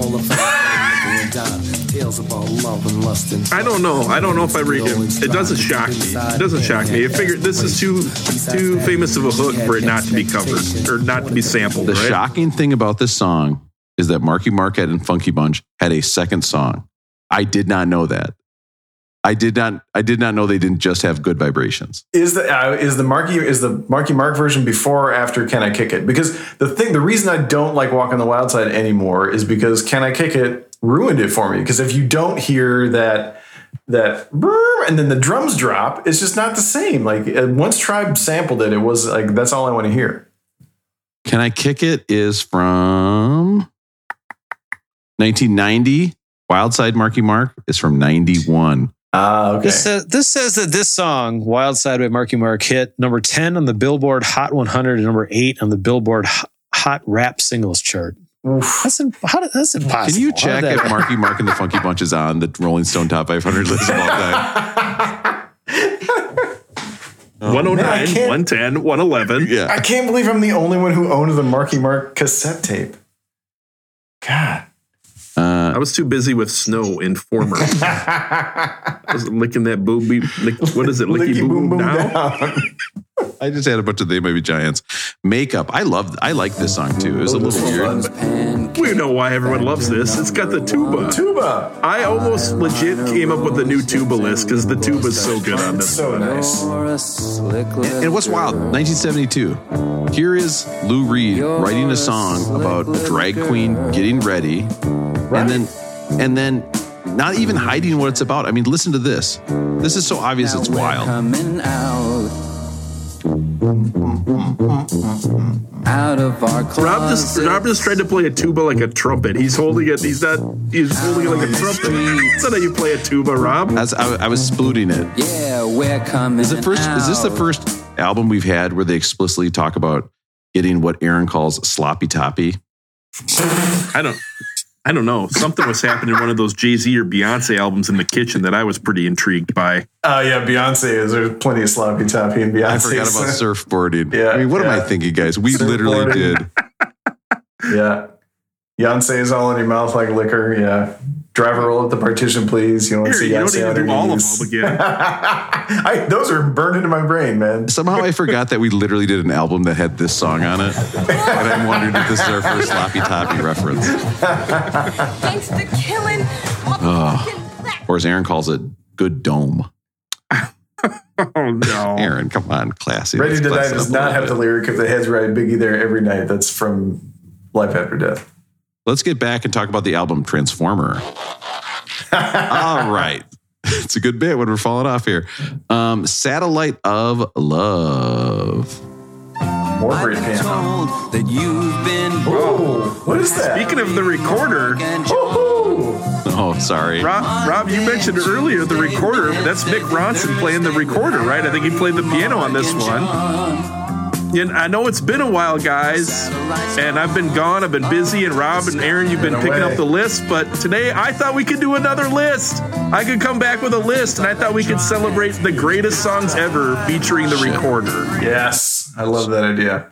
I don't know. I don't know if I read it. It doesn't shock me. It doesn't shock me. I figured this is too too famous of a hook for it not to be covered or not to be sampled. The right? shocking thing about this song is that Marky Marquette and Funky Bunch had a second song. I did not know that. I did not. I did not know they didn't just have good vibrations. Is the uh, is the Marky is the Marky Mark version before or after Can I Kick It? Because the thing, the reason I don't like Walk on the Wild Side anymore is because Can I Kick It ruined it for me. Because if you don't hear that that and then the drums drop, it's just not the same. Like uh, once Tribe sampled it, it was like that's all I want to hear. Can I Kick It is from 1990. Wildside Marky Mark is from 91. Ah, okay. This says, this says that this song, Wild Side by Marky Mark, hit number 10 on the Billboard Hot 100 and number 8 on the Billboard Hot- Hot Rap Singles chart. Oof. That's, im- how, did- that's impossible. Can you check did if Marky Mark and the Funky Bunch is on the Rolling Stone Top 500 list of all time? 109, man, 110, 111. Yeah. I can't believe I'm the only one who owned the Marky Mark cassette tape. God. Uh, I was too busy with Snow Informer. I was licking that booby. Lick, what is it? Licky, boom, boom, down. I just had a bunch of They Might Be Giants. Makeup. I love. I like this song too. It was a little weird. We know why everyone loves this. It's got the tuba. Tuba. I almost legit came up with a new tuba list because the tuba is so good on this. So nice. And what's wild? 1972. Here is Lou Reed writing a song about a drag queen getting ready, and then, and then, not even hiding what it's about. I mean, listen to this. This is so obvious. It's wild. Coming out. Out of our closet. Rob just Rob just tried to play a tuba like a trumpet. He's holding it. He's not. He's holding it like a trumpet. That's not how you play a tuba, Rob. As I, I was splooting it. Yeah, we're coming Is it first? Is this the first album we've had where they explicitly talk about getting what Aaron calls sloppy toppy? I don't. I don't know. Something was happening in one of those Jay Z or Beyonce albums in the kitchen that I was pretty intrigued by. Oh yeah, Beyonce is. There's plenty of sloppy toppy in Beyonce. I forgot about surfboarding. Yeah, I mean, what am I thinking, guys? We literally did. Yeah. Beyonce is all in your mouth like liquor. Yeah. Driver roll up the partition, please. You don't want to Here, see you don't Beyonce need to do all of knees. them again. I, those are burned into my brain, man. Somehow I forgot that we literally did an album that had this song on it, and I'm wondering if this is our first sloppy toppy reference, Gangster killing, motherfucking black. or as Aaron calls it, "Good Dome." Oh no! Aaron, come on, classy. Ready Let's to Die does not have bit. the lyric if the heads ride Biggie there every night. That's from Life After Death. Let's get back and talk about the album Transformer. All right. It's a good bit when we're falling off here. Um, Satellite of Love. More I've great been piano. told that you've been Oh, what is that? Speaking of the recorder, Oh, sorry. Rob, Rob, you mentioned earlier the recorder. That's Mick Ronson playing the recorder, right? I think he played the piano on this one. And I know it's been a while, guys, and I've been gone. I've been busy, and Rob and Aaron, you've been Been picking up the list. But today, I thought we could do another list. I could come back with a list, and I thought we could celebrate the greatest songs ever featuring the recorder. Yes, I love that idea.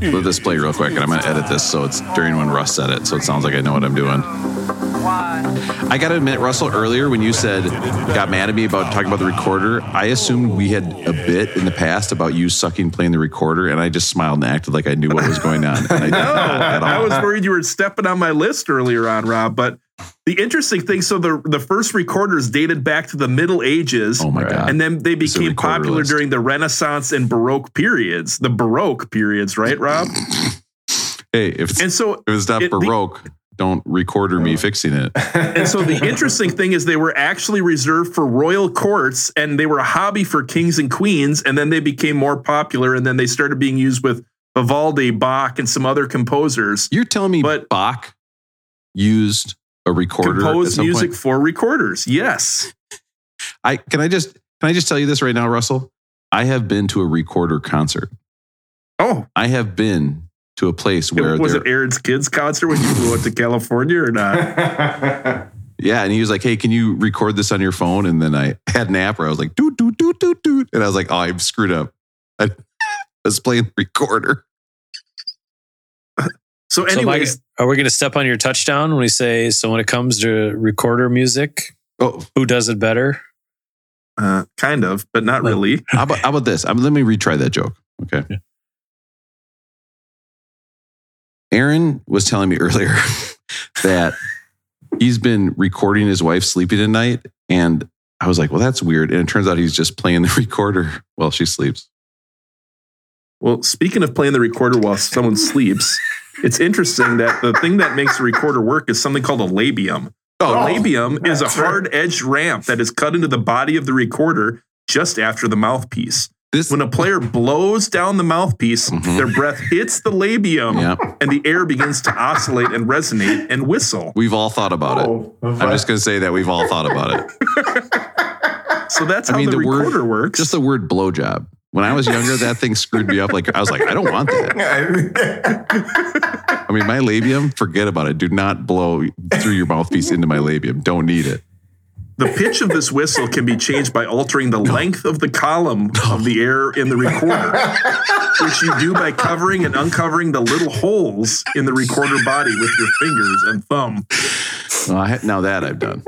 Let this play real quick, and I'm going to edit this so it's during when Russ said it, so it sounds like I know what I'm doing. I got to admit, Russell, earlier when you said, got mad at me about talking about the recorder, I assumed we had a bit in the past about you sucking playing the recorder, and I just smiled and acted like I knew what was going on. And I at I was worried you were stepping on my list earlier on, Rob. But the interesting thing, so the the first recorders dated back to the Middle Ages. Oh my God. And then they This is a became popular list. during the Renaissance and Baroque periods. The Baroque periods, right, Rob? Hey, if it's, And so if it's not it- the- Baroque, don't recorder me fixing it. and so the interesting thing is they were actually reserved for royal courts and they were a hobby for kings and queens and then they became more popular and then they started being used with Vivaldi, Bach and some other composers. You're telling me But- Bach used a recorder Composed music point? for recorders. Yes. I can I just can I just tell you this right now, Russell? I have been to a recorder concert. Oh, I have been to a place where was it Aaron's kids concert when you flew out to California or not? yeah, and he was like, "Hey, can you record this on your phone?" And then I had an app where I was like, "Doot doot doot doot doot," and I was like, "Oh, I'm screwed up." I was playing the recorder. So, So am I- anyways, are we going to step on your touchdown when we say, so when it comes to recorder music, Oh, who does it better? uh, kind of, but not really. how about how about this? Um, let me retry that joke. Okay. Yeah. Aaron was telling me earlier that he's been recording his wife sleeping at night, and I was like, "Well, that's weird." And it turns out he's just playing the recorder while she sleeps. Well, speaking of playing the recorder while someone sleeps, it's interesting that the thing that makes the recorder work is something called a labium. A oh. labium is a hard edged ramp that is cut into the body of the recorder just after the mouthpiece. This When a player blows down the mouthpiece, mm-hmm. their breath hits the labium Yep. and the air begins to oscillate and resonate and whistle. we've all thought about it. Oh, I'm just going to say that we've all thought about it. So that's I how mean, the, the word- recorder works. Just the word blowjob. When I was younger, that thing screwed me up. Like I was like, I don't want that. I mean, my labium, forget about it. Do not blow through your mouthpiece into my labium. Don't need it. The pitch of this whistle can be changed by altering the length of the column of the air in the recorder, which you do by covering and uncovering the little holes in the recorder body with your fingers and thumb. Well, I, now that I've done.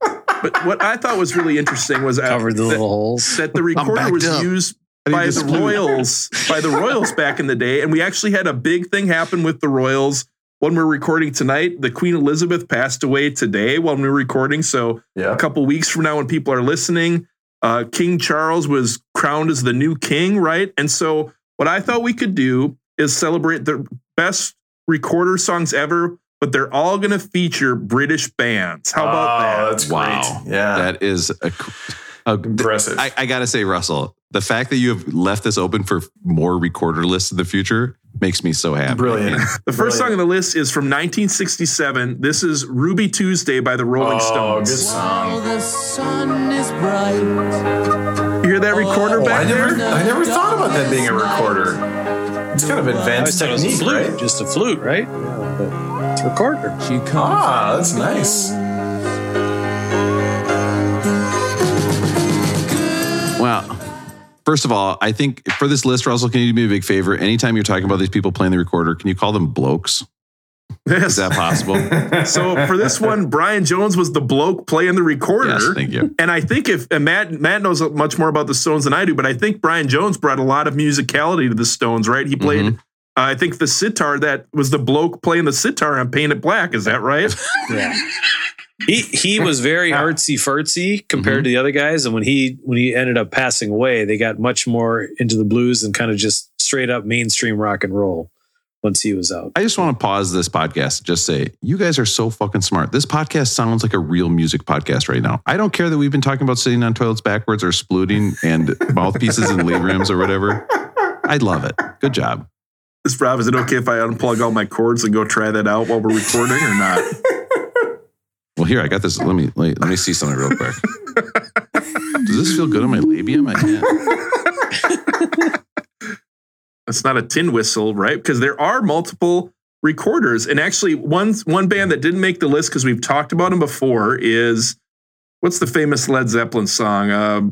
But what I thought was really interesting was Covered the that, little holes. that the recorder was up. used by the. Royals by the Royals back in the day, and we actually had a big thing happen with the Royals when we're recording tonight. The Queen Elizabeth passed away today while we were recording, so Yeah. a couple weeks from now when people are listening uh, king charles was crowned as the new king right and so what i thought we could do is celebrate the best recorder songs ever but they're all going to feature british bands how about oh, that That's Wow. great. Yeah. That is a, a Impressive. I, I got to say, Russell, the fact that you have left this open for more recorder lists in the future makes me so happy. Brilliant. the first song on the list is from 1967 this is ruby tuesday by the rolling Oh, good stones song. the sun is bright. you hear that recorder Oh, I back never, there I never thought about that being a recorder. It's kind of advanced thought a technique, flute, right? just a flute, right? Yeah, but it's a recorder. She comes. Ah, that's nice. First of all, I think for this list, Russell, can you do me a big favor? Anytime you're talking about these people playing the recorder, can you call them blokes? Is that possible? so for this one brian jones was the bloke playing the recorder yes, thank you. And I think if and Matt Matt knows much more about the Stones than I do, but I think Brian Jones brought a lot of musicality to the Stones, right? He played, Mm-hmm. uh, I think, the sitar that was the bloke playing the sitar on Paint It Black. Is that right? Yeah. He he was very artsy fartsy compared mm-hmm. to the other guys, and when he when he ended up passing away, they got much more into the blues and kind of just straight up mainstream rock and roll once he was out. I just want to pause this podcast and just say, you guys are so fucking smart. This podcast sounds like a real music podcast right now. I don't care that we've been talking about sitting on toilets backwards or splooting and mouthpieces and lead rims or whatever. I love it. Good job. This Rob, is it okay if I unplug all my cords and go try that out while we're recording or not? Well, here I got this. Let me let, me- let me see something real quick. Does this feel good on my labium? I can't. It's not a tin whistle, right? Because there are multiple recorders, and actually, one one band that didn't make the list because we've talked about them before is what's the famous Led Zeppelin song? Uh,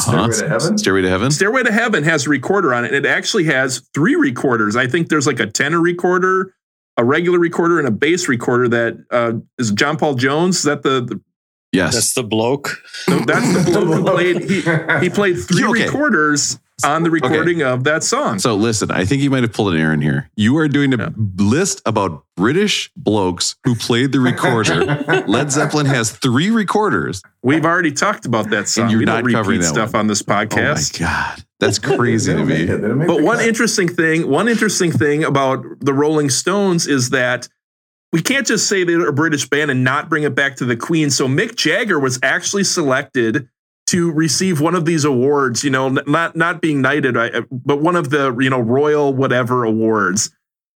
Huh? Stairway to Heaven? Stairway to heaven. Stairway to Heaven has a recorder on it. and It actually has three recorders. I think there's like a tenor recorder, a regular recorder, and a bass recorder. That uh, is John Paul Jones. Is that the, the Yes. That's the bloke. no, that's the bloke who played. He, he played three Okay. recorders on the recording of that song. So listen, I think you might have pulled an Aaron here. You are doing a Yeah. list about British blokes who played the recorder. Led Zeppelin has three recorders. We've already talked about that song. you're we don't not covering repeat that stuff one. on this Oh my podcast. god, that's crazy to They don't make me. it. They don't make But one cut. interesting thing, one interesting thing about the Rolling Stones is that we can't just say they're a British band and not bring it back to the Queen. So Mick Jagger was actually selected to receive one of these awards. You know, not not being knighted, uh, but one of the you know royal whatever awards.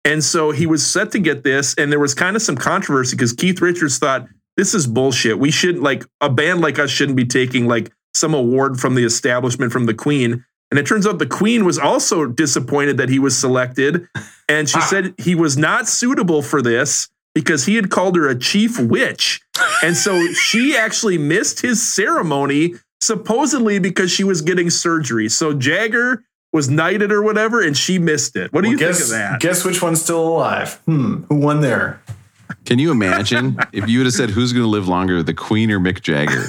And so he was set to get this, and there was kind of some controversy because Keith Richards thought this is bullshit. We shouldn't like a band like us shouldn't be taking like some award from the establishment from the Queen. And it turns out the Queen was also disappointed that he was selected. And she ah. said he was not suitable for this because he had called her a chief witch. And so she actually missed his ceremony, supposedly because she was getting surgery. So Jagger was knighted or whatever, and she missed it. What do Well, you guess, think of that? Guess which one's still alive? Hmm. Who won there? Can you imagine if you would have said who's going to live longer, the Queen or Mick Jagger?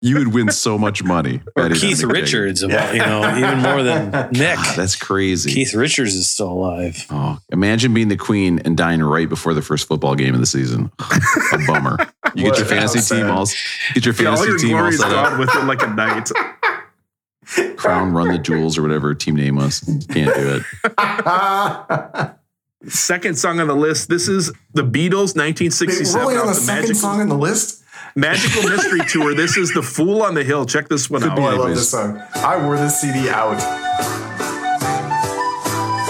You would win so much money. Or Keith Mick Jagger. Richards, you know, even more than Nick. Ah, that's crazy. Keith Richards is still alive. Oh, imagine being the queen and dying right before the first football game of the season. a bummer. You get your fantasy team sad. all get your Yeah, all fantasy your team all set up. gone with it like a knight. Crown, run the jewels or whatever team name was. Can't do it. Second song on the list. This is the Beatles, Wait, 1967. we're only on the the second Magical, song on the list. Magical Mystery Tour. This is the Fool on the Hill. Check this one Oh, out. I love this song. I wore this CD out.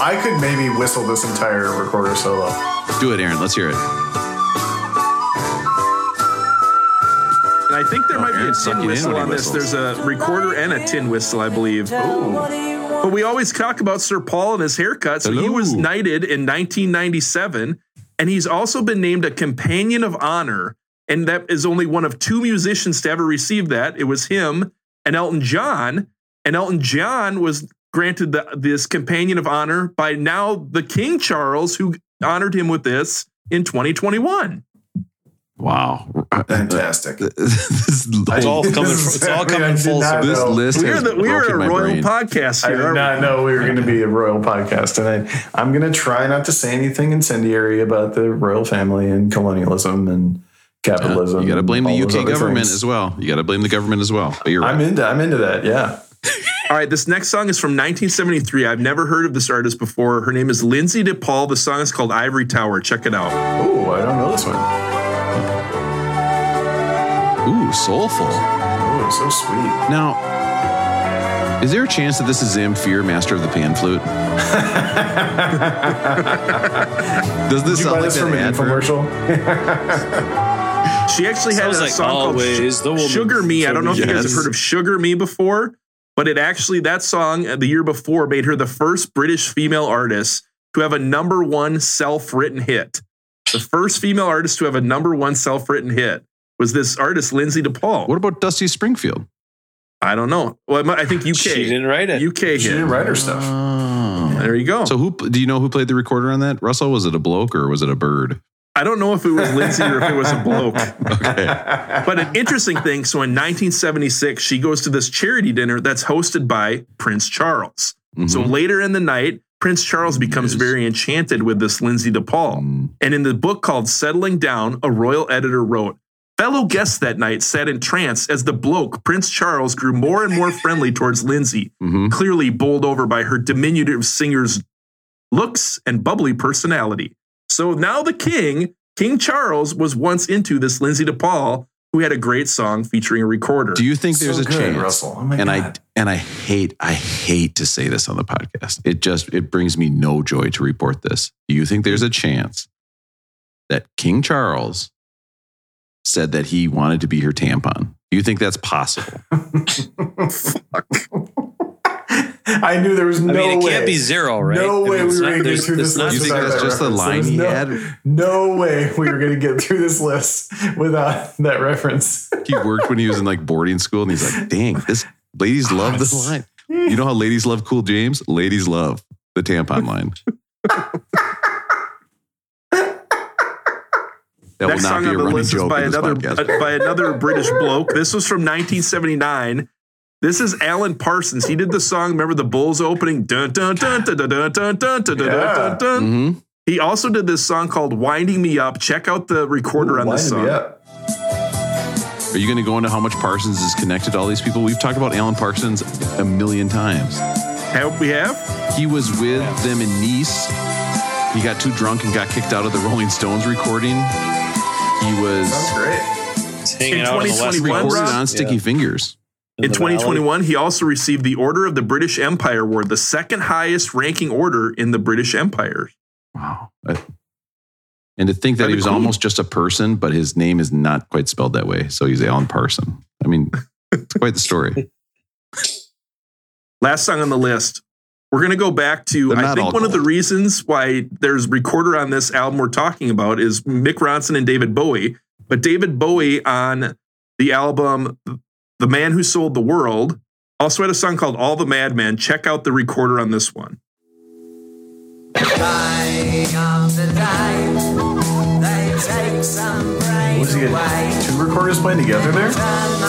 I could maybe whistle this entire recorder solo. Do it, Aaron. Let's hear it. And I think there oh, might be a tin whistle on this. There's a recorder and a tin whistle, I believe. But we always talk about Sir Paul and his haircut. So he was knighted in 1997, and he's also been named a Companion of Honor. And that is only one of two musicians to ever receive that. It was him and Elton John. And Elton John was granted the, this Companion of Honor by now the King Charles, who honored him with this in 2021. Wow. Fantastic. this, It's all coming. This is It's all exactly- coming full circle. this list We're, the, we're a royal brain. podcast I here. did aren't we? know we were going to be a royal podcast, tonight. I'm going to try not to say anything incendiary about the royal family and colonialism and capitalism. You got to blame the and all those UK government things. as well. You got to blame the government as well. But you're right. I'm into. I'm into that. Yeah. All right, this next song is from 1973. I've never heard of this artist before. Her name is Lynsey de Paul. The song is called Ivory Tower. Check it out. Oh, I don't know this one. Ooh, soulful. Oh, so sweet. Now, is there a chance that this is Zamfir, master of the pan flute? Does this Did you sound buy like this from an infomercial? She actually had Sounds a like song called Always Sh- the Woman. Sugar Me. I don't know if you guys have heard of Sugar Me before, but it actually, that song uh, the year before made her the first British female artist to have a number one self written hit. The first female artist to have a number one self written hit was this artist, Lynsey de Paul. What about Dusty Springfield? I don't know. Well, I think UK. She didn't write it. UK hit. She didn't write her stuff. Oh. There you go. So who do you know who played the recorder on that? Russell, was it a bloke or was it a bird? I don't know if it was Lynsey or if it was a bloke. Okay. But an interesting thing so in 1976, she goes to this charity dinner that's hosted by Prince Charles. So Mhm. later in the night, Prince Charles becomes Yes. very enchanted with this Lynsey de Paul. Mm. And in the book called Settling Down, a royal editor wrote, Fellow guests that night sat entranced as the bloke, Prince Charles, grew more and more friendly towards Lynsey, Mhm. clearly bowled over by her diminutive singer's looks and bubbly personality. So now the king, King Charles, was once into this Lynsey de Paul, who had a great song featuring a recorder. Do you think there's a good, chance? Russell. Oh my and I and I hate I hate to say this on the podcast. It just it brings me no joy to report this. Do you think there's a chance that King Charles said that he wanted to be her tampon? Do you think that's possible? I knew there was I no mean, it way. can't be zero, right? No I way mean, we were going to get through this list. You think without that's that just the reference. line There's he no, had? No way we were going to get through this list without that reference. He worked when he was in like boarding school, and he's like, "Dang, this ladies love this line." Hmm. You know how ladies love Cool James? Ladies love the tampon line. That will Next not song be a on the running list is joke by in this another podcast. by another British bloke. This was from 1979. This is Alan Parsons. He did the song. Remember the Bulls opening? Dun dun dun dun dun dun dun dun dun dun dun dun. Mhm. He also did this song called "Winding Me Up." Check out the recorder on this Winding me song. up. Are you going to go into how much Parsons is connected to all these people? We've talked about Alan Parsons a million times. Have we have? He was with them in Nice. He got too drunk and got kicked out of the Rolling Stones recording. He was Sounds great. It's hanging In out on the west 2021, recorded on Sticky Yeah. Fingers. In the valley. 2021, he also received the Order of the British Empire Award, the second highest ranking order in the British Empire. Wow. And to think that By he was Queen. almost just a person, but his name is not quite spelled that way. So he's Alan Parson. I mean, it's quite the story. Last song on the list. We're going to go back to, I think all one of the reasons why there's recorder on this album we're talking about is Mick Ronson and David Bowie. But David Bowie on the album The Man Who Sold the World also had a song called All the Madmen. Check out the recorder on this one. Was he get two recorders playing together there?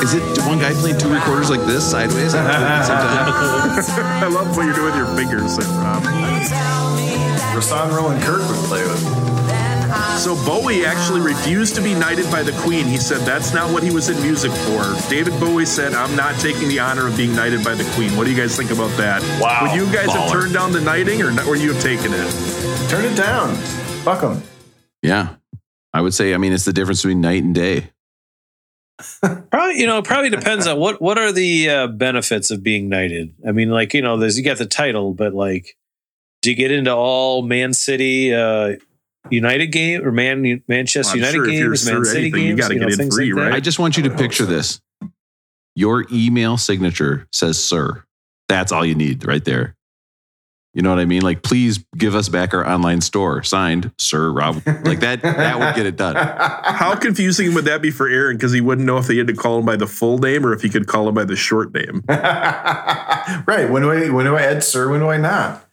Is it one guy playing two recorders like this sideways? at the same time? I love what you're doing with your fingers Rob. Rahsaan Roland Kirk would play with. So Bowie actually refused to be knighted by the Queen. He said that's not what he was in music for. David Bowie said, "I'm not taking the honor of being knighted by the Queen." What do you guys think about that? Wow. Would you guys have turned down the knighting, or not, or you have taken it? Turn it down. Fuck them. Yeah. I would say, I mean, it's the difference between night and day. Probably, you know, it probably depends on what what are the uh, benefits of being knighted. I mean, like you know, there's you got the title, but like, do you get into all Man City uh, United game or Man Manchester I'm United sure games, Man City anything, you games? gotta know, in free, like right? I just want you to picture this. Your email signature says sir. That's all you need right there. You know what I mean? Like, please give us back our online store. Signed, Sir Rob. Like that, that would get it done. How confusing would that be for Aaron? Because he wouldn't know if they had to call him by the full name or if he could call him by the short name. right. When do I when do I add sir? When do I not?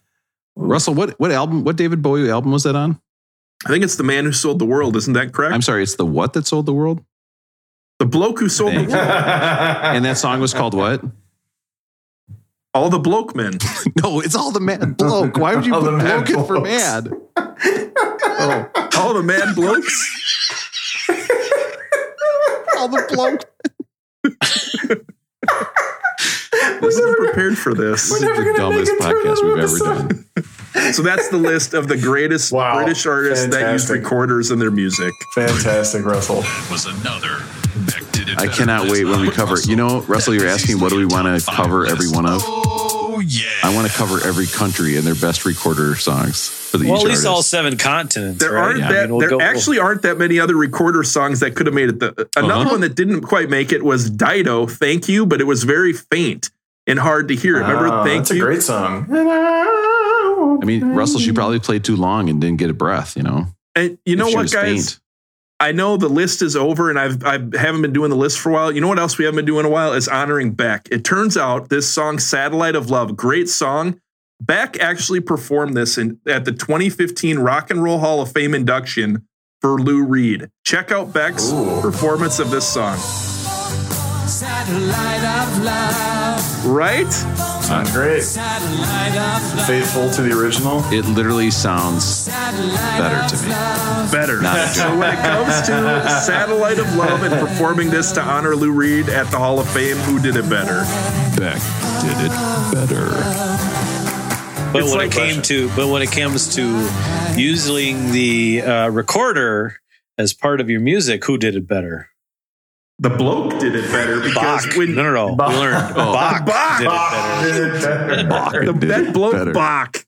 Russell, what what album, what David Bowie album was that on? I think it's the man who sold the world. Isn't that correct? I'm sorry, it's the what that sold the world? the bloke who sold the Thank you. world. And that song was called what? All the bloke men. No, it's all the mad bloke. Why would you All put the mad bloke in for blokes. mad? Oh, all the mad blokes. All the bloke. I wasn't prepared for this. This is never the gonna make dumbest it through podcast we've ever episode. done. So that's the list of the greatest Wow. British artists that used recorders in their music. Fantastic, Russell. was another. Beck did it I cannot wait when we cover. You know, Russell, you're asking what do we want to cover every one of? Oh yeah. I want to cover every country and their best recorder songs for the well, each at least all seven continents. There right? aren't Yeah. that. I mean, we'll there go- actually aren't that many other recorder songs that could have made it. The, another Uh-huh. one that didn't quite make it was Dido. Thank you, but it was very faint and hard to hear. Remember, Oh, thank that's you. That's a great song. I mean, Russell, she probably played too long and didn't get a breath. You know, and you know If what, guys? faint. I know the list is over, and I've I haven't been doing the list for a while. You know what else we haven't been doing in a while is honoring Beck. It turns out this song, "Satellite of Love," great song. Beck actually performed this in, at the 2015 Rock and Roll Hall of Fame induction for Lou Reed. Check out Beck's performance of this song. Satellite of love, Right? Sounds great. satellite of love, Faithful to the original. It literally sounds satellite better to me. love. Better. Not a so when it comes to Satellite of Love and performing this to honor Lou Reed at the Hall of Fame, who did it better? Beck did it better. But It's when like it came to, but when it comes to using the uh, recorder as part of your music, who did it better? The bloke did it better because Bach. when no, no, no. Bach. Learned Oh. Bach, Bach. did it better. Bach the, did that it bloke better. Bach.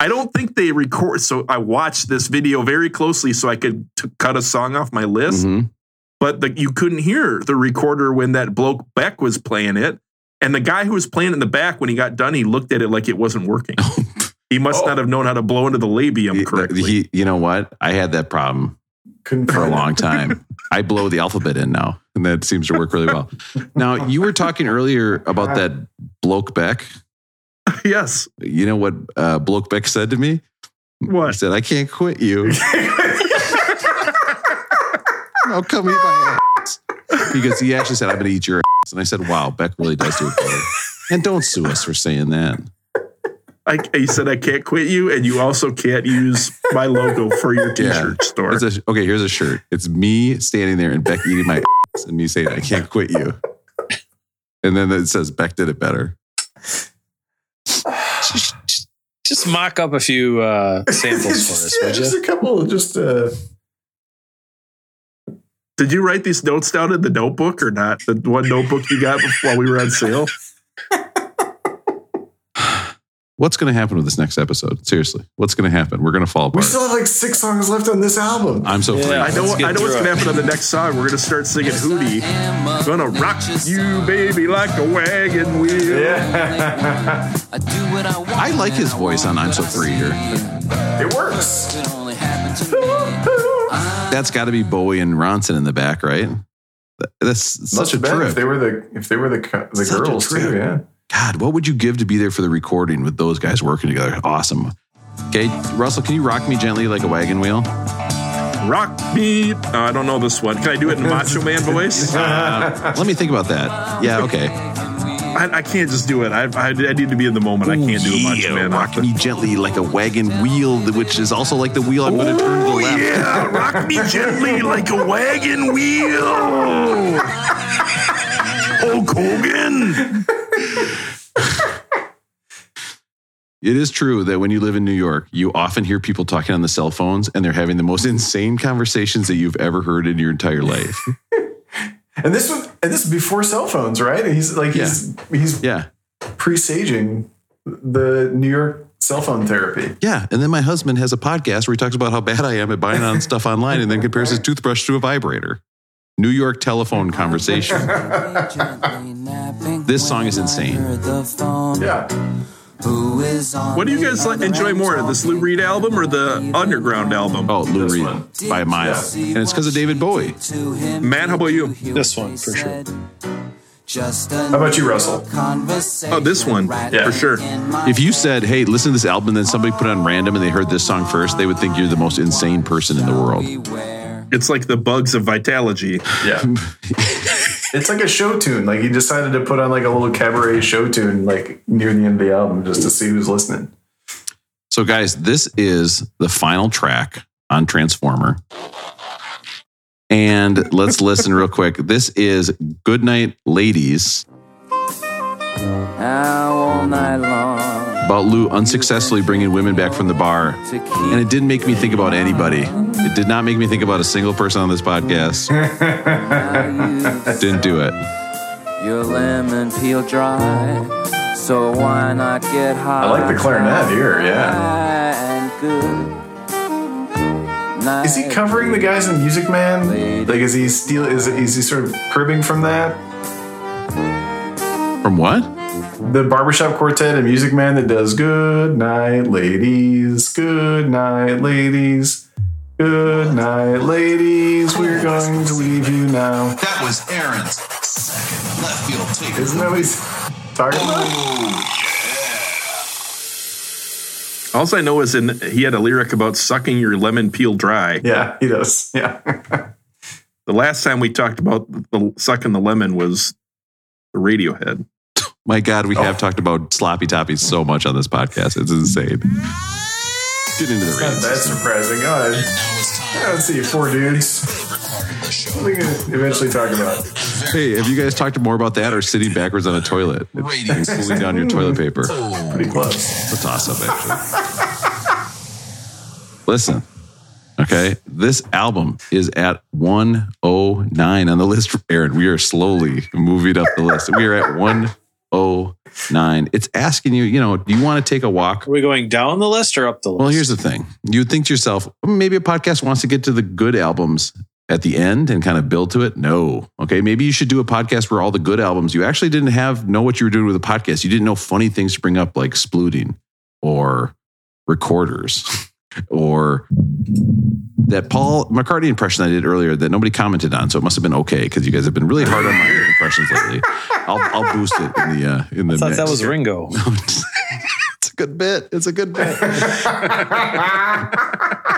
I don't think they record. So I watched this video very closely so I could t- cut a song off my list. Mhm. But the, you couldn't hear the recorder when that bloke Beck was playing it. And the guy who was playing in the back, when he got done, he looked at it like it wasn't working. he must Oh. not have known how to blow into the labium correctly. he- you know what? I had that problem Couldn't for a long time. I blow the alphabet in now, and that seems to work really well. Now, you were talking earlier about that bloke Beck. yes. You know what uh, bloke Beck said to me? What? He said, "I can't quit you." I'll come eat my ass. Because he actually said, I'm going to eat your ass. And I said, wow, Beck really does do it better. And don't sue us for saying that. I, he said, I can't quit you, and you also can't use my logo for your t shirt store. A, okay, here's a shirt. It's me standing there and Beck eating my ass and me saying, I can't quit you. And then it says, Beck did it better. Just, just, just mock up a few uh, samples for us, yeah, would just a couple. Just uh, Did you write these notes down in the notebook or not? The one notebook you got while we were on sale? What's going to happen with this next episode? Seriously, what's going to happen? We're going to fall apart. we still have like six songs left on this album. I'm so free. Yeah. I know. Let's I know what's gonna happen on the next song. We're gonna start singing Hootie. Gonna rock you, baby, like a wagon wheel. yeah, I do what I want. I like his voice on I'm So Free here. it works. It only happened to me. That's got to be Bowie and Ronson in the back, right? That- That's Must such a have trip. if they were the if they were the co- the Such girls too. Yeah. God, what would you give to be there for the recording with those guys working together? Awesome. Okay, Russell, can you rock me gently like a wagon wheel? Rock me. Oh, I don't know this one. Can I do it in Macho Man voice? Uh, let me think about that. Yeah, okay. I, I can't just do it. I, I, I need to be in the moment. I can't do a Macho yeah, Man. rock me gently like a wagon wheel, which is also like the wheel I'm going to turn to the left. yeah, rock me gently like a wagon wheel. Hulk Hogan. it is true that when you live in New York, you often hear people talking on the cell phones and they're having the most insane conversations that you've ever heard in your entire life. And this was and this is before cell phones, right? And he's like he's he's yeah. presaging the New York cell phone therapy. Yeah. And then my husband has a podcast where he talks about how bad I am at buying on stuff online and then compares his toothbrush to a vibrator. New York telephone conversation. This song is insane. Yeah. Who is on What do you guys like, enjoy more, this Lou Reed album or the Underground album? Oh, Lou This Reed one. by a mile. And it's because of David Bowie. Matt, how about you? This one for sure. Just How about you, Russell? Oh, this one Yeah. for sure. If you said, hey, listen to this album, and then somebody put it on random and they heard this song first, they would think you're the most insane person in the world. It's like the bugs of Vitalogy. Yeah. it's like a show tune. Like he decided to put on like a little cabaret show tune like near the end of the album just to see who's listening. So, guys, this is the final track on Transformer. And let's listen real quick. This is Goodnight Ladies Now all night long about Lou unsuccessfully bringing women back from the bar. And it didn't make me think about anybody. It did not make me think about a single person on this podcast. Didn't do it. your lemon peel dry. So why not get high? I like the clarinet here, yeah. And good. Is he covering the guys in Music Man? Like is he steal is is he sort of cribbing from that? From what? The barbershop quartet and Music Man that does good night ladies, good night ladies, good night ladies, we're going to leave you now. That was Aaron's second left field take. Isn't that what he's talking about? Oh, All I know is in he had a lyric about sucking your lemon peel dry. Yeah, he does. Yeah. The last time we talked about the sucking the lemon was the Radiohead. My God, we oh. have talked about sloppy toppies so much on this podcast. It's insane. Get into the Not ratings. that surprising. Go ahead. Now it's time Yeah, Let's see, four dudes. favorite part of the show. We can eventually talk about. Hey, have you guys talked more about that or sitting backwards on a toilet? Ratings. Pulling down your toilet paper. Oh. Pretty close. It's a toss up, actually. Listen, okay, this album is at 109 on the list. Aaron, we are slowly moving up the list. We are at 109. It's asking you, you know, do you want to take a walk? Are we going down the list or up the list? Well, here's the thing. You think to yourself, maybe a podcast wants to get to the good albums at the end and kind of build to it. No. Okay. Maybe you should do a podcast where all the good albums you actually didn't have know what you were doing with a podcast. You didn't know funny things to bring up like splooting or recorders or that Paul McCartney impression I did earlier that nobody commented on. So it must have been okay because you guys have been really hard on my impressions lately. I'll, I'll boost it in the uh, in the I thought mix. that was Ringo. it's a good bit. It's a good bit.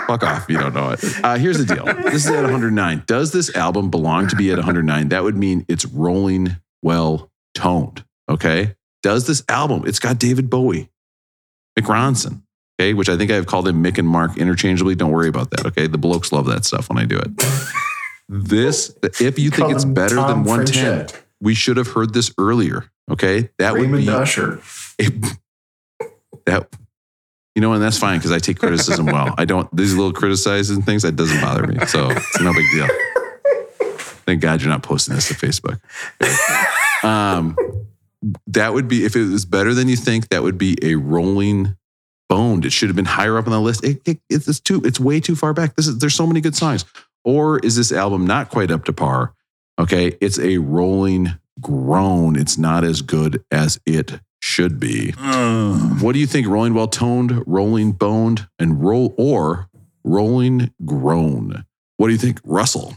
Fuck off. You don't know it. Uh, here's the deal. This is at 109. Does this album belong to be at 109? That would mean it's rolling well toned. Okay. Does this album, it's got David Bowie, Mick Ronson, okay, which I think I've called him Mick and Mark interchangeably. Don't worry about that. Okay. The blokes love that stuff when I do it. This, if you think it's better Tom than 110, Frenchette. we should have heard this earlier. Okay. That would Raymond be Usher. that you know, and that's fine because I take criticism well. I don't these little criticizing things that doesn't bother me, so it's no big deal. Thank God you're not posting this to Facebook. Um, that would be if it was better than you think. That would be a rolling boned. It should have been higher up on the list. It, it- it's it's too. It's way too far back. This is there's so many good songs. Or is this album not quite up to par? Okay, it's a rolling groan. It's not as good as it should be. What do you think? Rolling well toned, rolling boned, and roll or rolling groan? What do you think, Russell?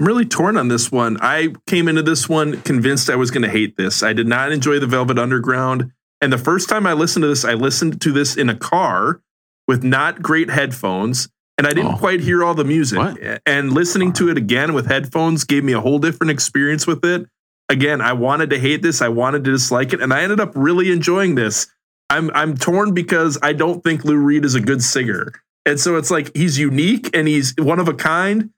I'm really torn on this one. I came into this one convinced I was going to hate this. I did not enjoy the Velvet Underground. And the first time I listened to this, I listened to this in a car with not great headphones. And I didn't Oh. quite hear all the music. What? And listening to it again with headphones gave me a whole different experience with it. Again, I wanted to hate this. I wanted to dislike it. And I ended up really enjoying this. I'm I'm torn because I don't think Lou Reed is a good singer. And so it's like he's unique and he's one of a kind,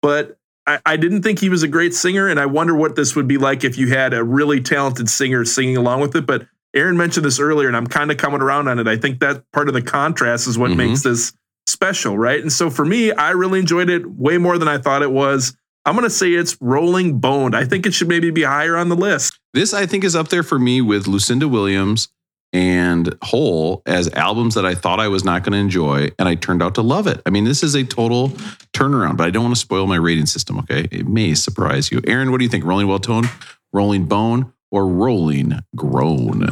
but I, I didn't think he was a great singer, and I wonder what this would be like if you had a really talented singer singing along with it. But Aaron mentioned this earlier, and I'm kind of coming around on it. I think that part of the contrast is what Mhm. makes this special, right? And so for me, I really enjoyed it way more than I thought it was. I'm going to say it's Rolling Boned. I think it should maybe be higher on the list. This I think is up there for me with Lucinda Williams and Hole as albums that I thought I was not going to enjoy, and I turned out to love it. I mean, this is a total turnaround, but I don't want to spoil my rating system. Okay, it may surprise you. Aaron, what do you think? Rolling Well Toned, Rolling Bone, or Rolling Groan?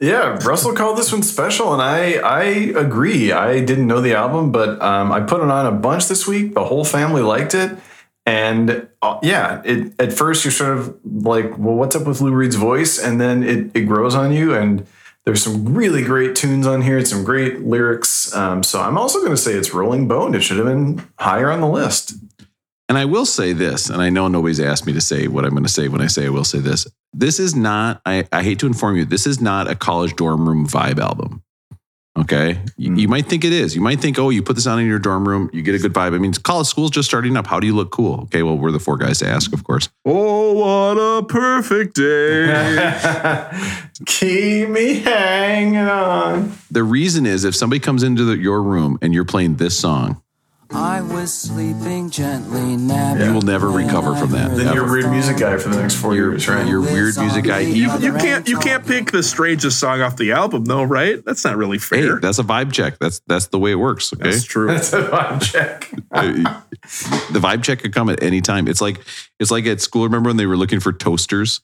Yeah, Russell called this one special, and I I agree. I didn't know the album, but um, I put it on a bunch this week. The whole family liked it, and uh, yeah, it at first you're sort of like, well, what's up with Lou Reed's voice, and then it it grows on you, and there's some really great tunes on here, some great lyrics. Um, so I'm also going to say it's Rolling Bone. It should have been higher on the list. And I will say this, and I know nobody's asked me to say what I'm going to say when I say I will say this. This is not, I, I hate to inform you, this is not a college dorm room vibe album. Okay. You, hmm. you might think it is. You might think, oh, you put this on in your dorm room, you get a good vibe. I mean, college school's just starting up. How do you look cool? Okay. Well, we're the four guys to ask, of course. Oh, what a perfect day. Keep me hanging on. The reason is if somebody comes into the, your room and you're playing this song, I was sleeping gently, napping. you will never recover from that. heard Then you're a ever. weird music guy for the next 4 years, right? You're a weird music guy. You- Even, you can't you can't pick the strangest song off the album though, right? That's not really hey, fair. that's a vibe check. That's that's the way it works. Okay. That's true. That's a vibe check. the vibe check could come at any time. It's like it's like at school. Remember when they were looking for toasters?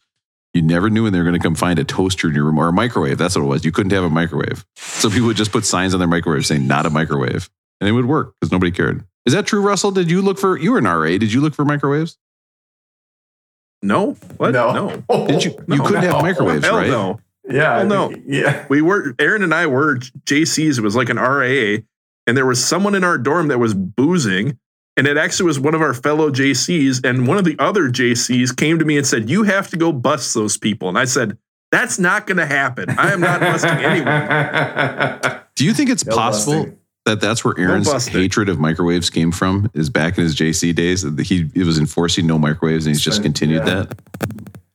You never knew when they were going to come find a toaster in your room or a microwave. That's what it was. You couldn't have a microwave, so people would just put signs on their microwave saying "not a microwave," and it would work because nobody cared. Is that true, Russell? Did you look for? You were an RA. Did you look for microwaves? No, what? No. no. Did you? You No. couldn't have microwaves, Hell right? no. Yeah. I Well, no. Yeah. We were Aaron and I were JCs. It was like an RAA, and there was someone in our dorm that was boozing, and it actually was one of our fellow JCs. And one of the other JCs came to me and said, "You have to go bust those people." And I said, "That's not going to happen. I am not busting anyone." Do you think it's possible busting. That that's where Aaron's busting. hatred of microwaves came from? Is back in his JC days that he, he was enforcing no microwaves, and he's just continued yeah. that.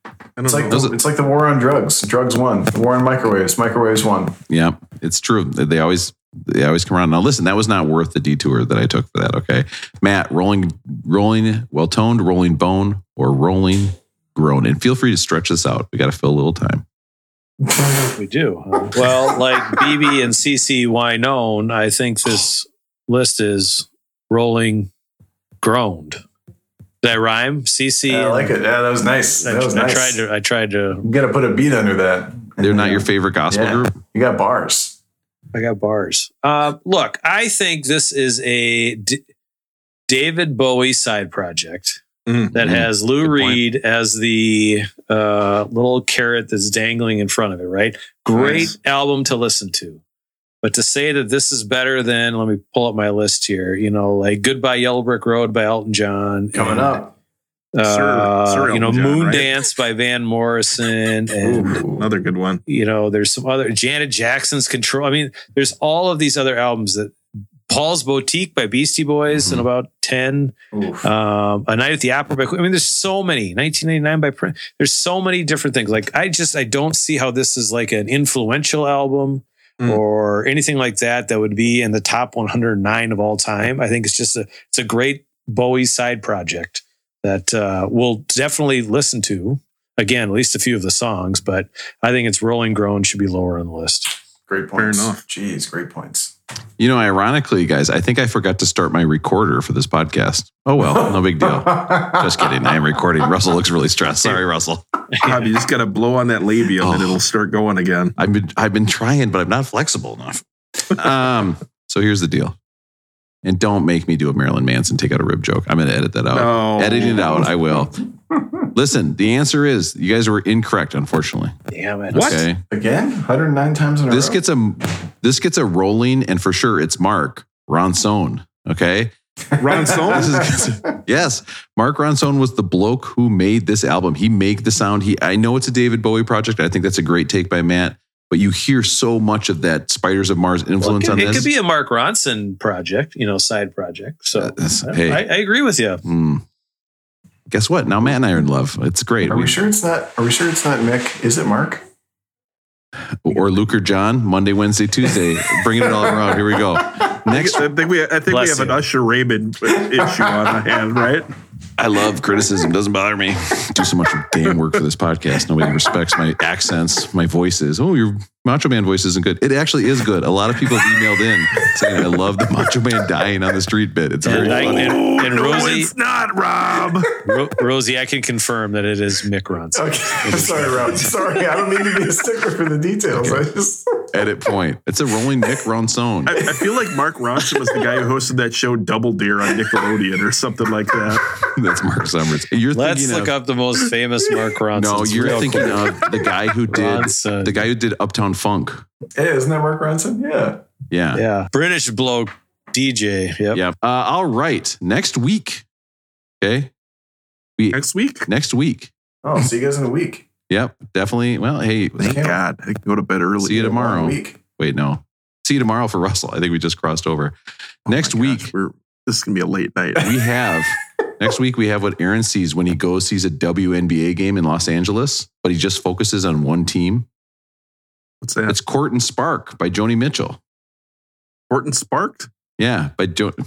I It's don't like know. the, it's like the war on drugs. Drugs won. The war on microwaves. Microwaves won. Yeah, it's true. They always they always come around. Now listen, that was not worth the detour that I took for that. Okay, Matt, rolling, rolling, well toned, rolling bone, or rolling groan, and feel free to stretch this out. We got to fill a little time. We do. Uh, well, like BeBe and CeCe Winans, I think this list is rolling groaned. Did that rhyme? CeCe. Yeah, I like it. Yeah, that was nice. I, That was nice. I nice. tried to. I tried to. You got to put a beat under that. They're not your favorite gospel Yeah. group. You got bars. I got bars. Uh, look, I think this is a D- David Bowie side project Mm, that mm. has Lou Good point. Reed as the uh, little carrot that's dangling in front of it. Right? Great Nice. album to listen to. But to say that this is better than, let me pull up my list here. You know, like "Goodbye Yellow Brick Road" by Elton John, Coming and, up. Uh, Sir- Sir you know, John, "Moon right? Dance" by Van Morrison, and Ooh, another good one. you know, there's some other Janet Jackson's Control. I mean, there's all of these other albums that Paul's Boutique by Beastie Boys in about 10. Um, A Night at the Opera by I mean, there's so many. 1989 by Prince. There's so many different things. Like, I just, I don't see how this is like an influential album Mm. or anything like that that would be in the top 109 of all time. I think it's just a, it's a great Bowie side project that uh, we'll definitely listen to. Again, at least a few of the songs, but I think it's Rolling Groan should be lower on the list. Great points. Fair enough. Jeez, great points. You know, ironically, guys, I think I forgot to start my recorder for this podcast. Oh well, no big deal. Just kidding. I am recording. Russell looks really stressed. Sorry, Russell. Bob, you just got to blow on that labium and Oh. it'll start going again. I've been I've been trying, but I'm not flexible enough. Um, so here's the deal. And don't make me do a Marilyn Manson take out a rib joke. I'm going to edit that out. No. Editing it out, I will. Listen, the answer is you guys were incorrect, unfortunately. Damn it. What? Okay. Again, 109 times in a This row. gets a this gets a rolling, and for sure it's Mark Ronson. Okay. Ronson? This is, yes, Mark Ronson was the bloke who made this album. He made the sound. He I know it's a David Bowie project. I think that's a great take by Matt. But you hear so much of that Spiders of Mars Well, it influence could, on this. it could be a Mark Ronson project, you know, side project. So Uh, I, hey. I, I agree with you. Hmm. Guess what? Now Matt and I are in love. It's great. Are we sure it's not? Are we sure it's not Mick? Is it Mark? Or Luke or John, Monday, Wednesday, Tuesday, bringing it all around. Here we go. Next, I think we I think we Bless have an. Usher Raymond issue on hand, right? I love criticism. Doesn't bother me. Do so much damn work for this podcast. Nobody respects my accents, my voices. Oh, your Macho Man voice isn't good. It actually is good. A lot of people have emailed in saying I love the Macho Man dying on the street bit. It's very And, I, funny. and, and no, Rosie, it's not, Rob. Ro- Rosie, I can confirm that it is Mick Ronson. Okay, sorry, Rob. Sorry, I don't mean to be a stickler for the details. I just Edit point. It's a rolling Nick Ronson. I, I feel like Mark Ronson was the guy who hosted that show Double Dare on Nickelodeon or something like that. That's Mark Summers. You're Let's thinking look of, up the most famous Mark Ronson. No, you're thinking of the guy who did Ronson. the guy who did Uptown Funk. hey, isn't that Mark Ronson? Yeah. Yeah. Yeah, British bloke DJ. Yep. Yep. Uh, all right. Next week. Okay. We Next week. next week. Oh, see you guys in a week. Yep. Definitely. Well, hey, Thank Can't- God. I can go to bed early. See you tomorrow. Week. wait, no. See you tomorrow for Russell. I think we just crossed over. Oh my next gosh, week we're this is gonna be a late night. we have next week we have what Aaron sees when he goes sees a WNBA game in Los Angeles, but he just focuses on one team. What's that? It's Court and Spark by Joni Mitchell. Court and Sparked? Yeah, by jo- Yeah,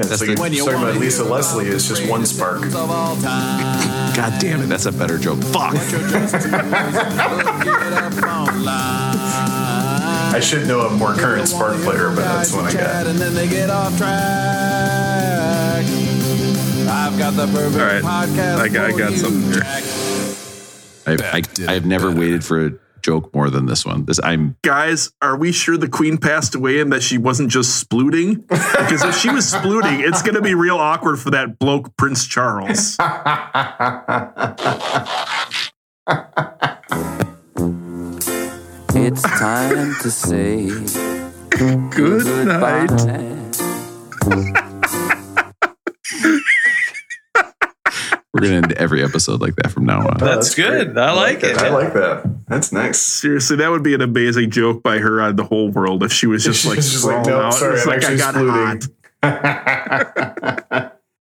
it's That's like the- when you're talking about Lisa Leslie is just one spark. God damn it, that's a better joke. Fuck. I should know a more current spark player, but that's one I got. And then they get off track. I've got the perfect All right. podcast. I got- I for got you. something here. I, I, I've never waited for a joke more than this one. This I'm Guys, are we sure the queen passed away and that she wasn't just splooting? Because if she was splooting, it's gonna be real awkward for that bloke Prince Charles. It's time to say Good goodbye. We're gonna end every episode like that from now on. That's, good. I like it. I like that. That's nice. Seriously, that would be an amazing joke by her on the whole world if she was just like just like, sprawling "Nope, out. sorry, it's I'm like I got splooting." hot.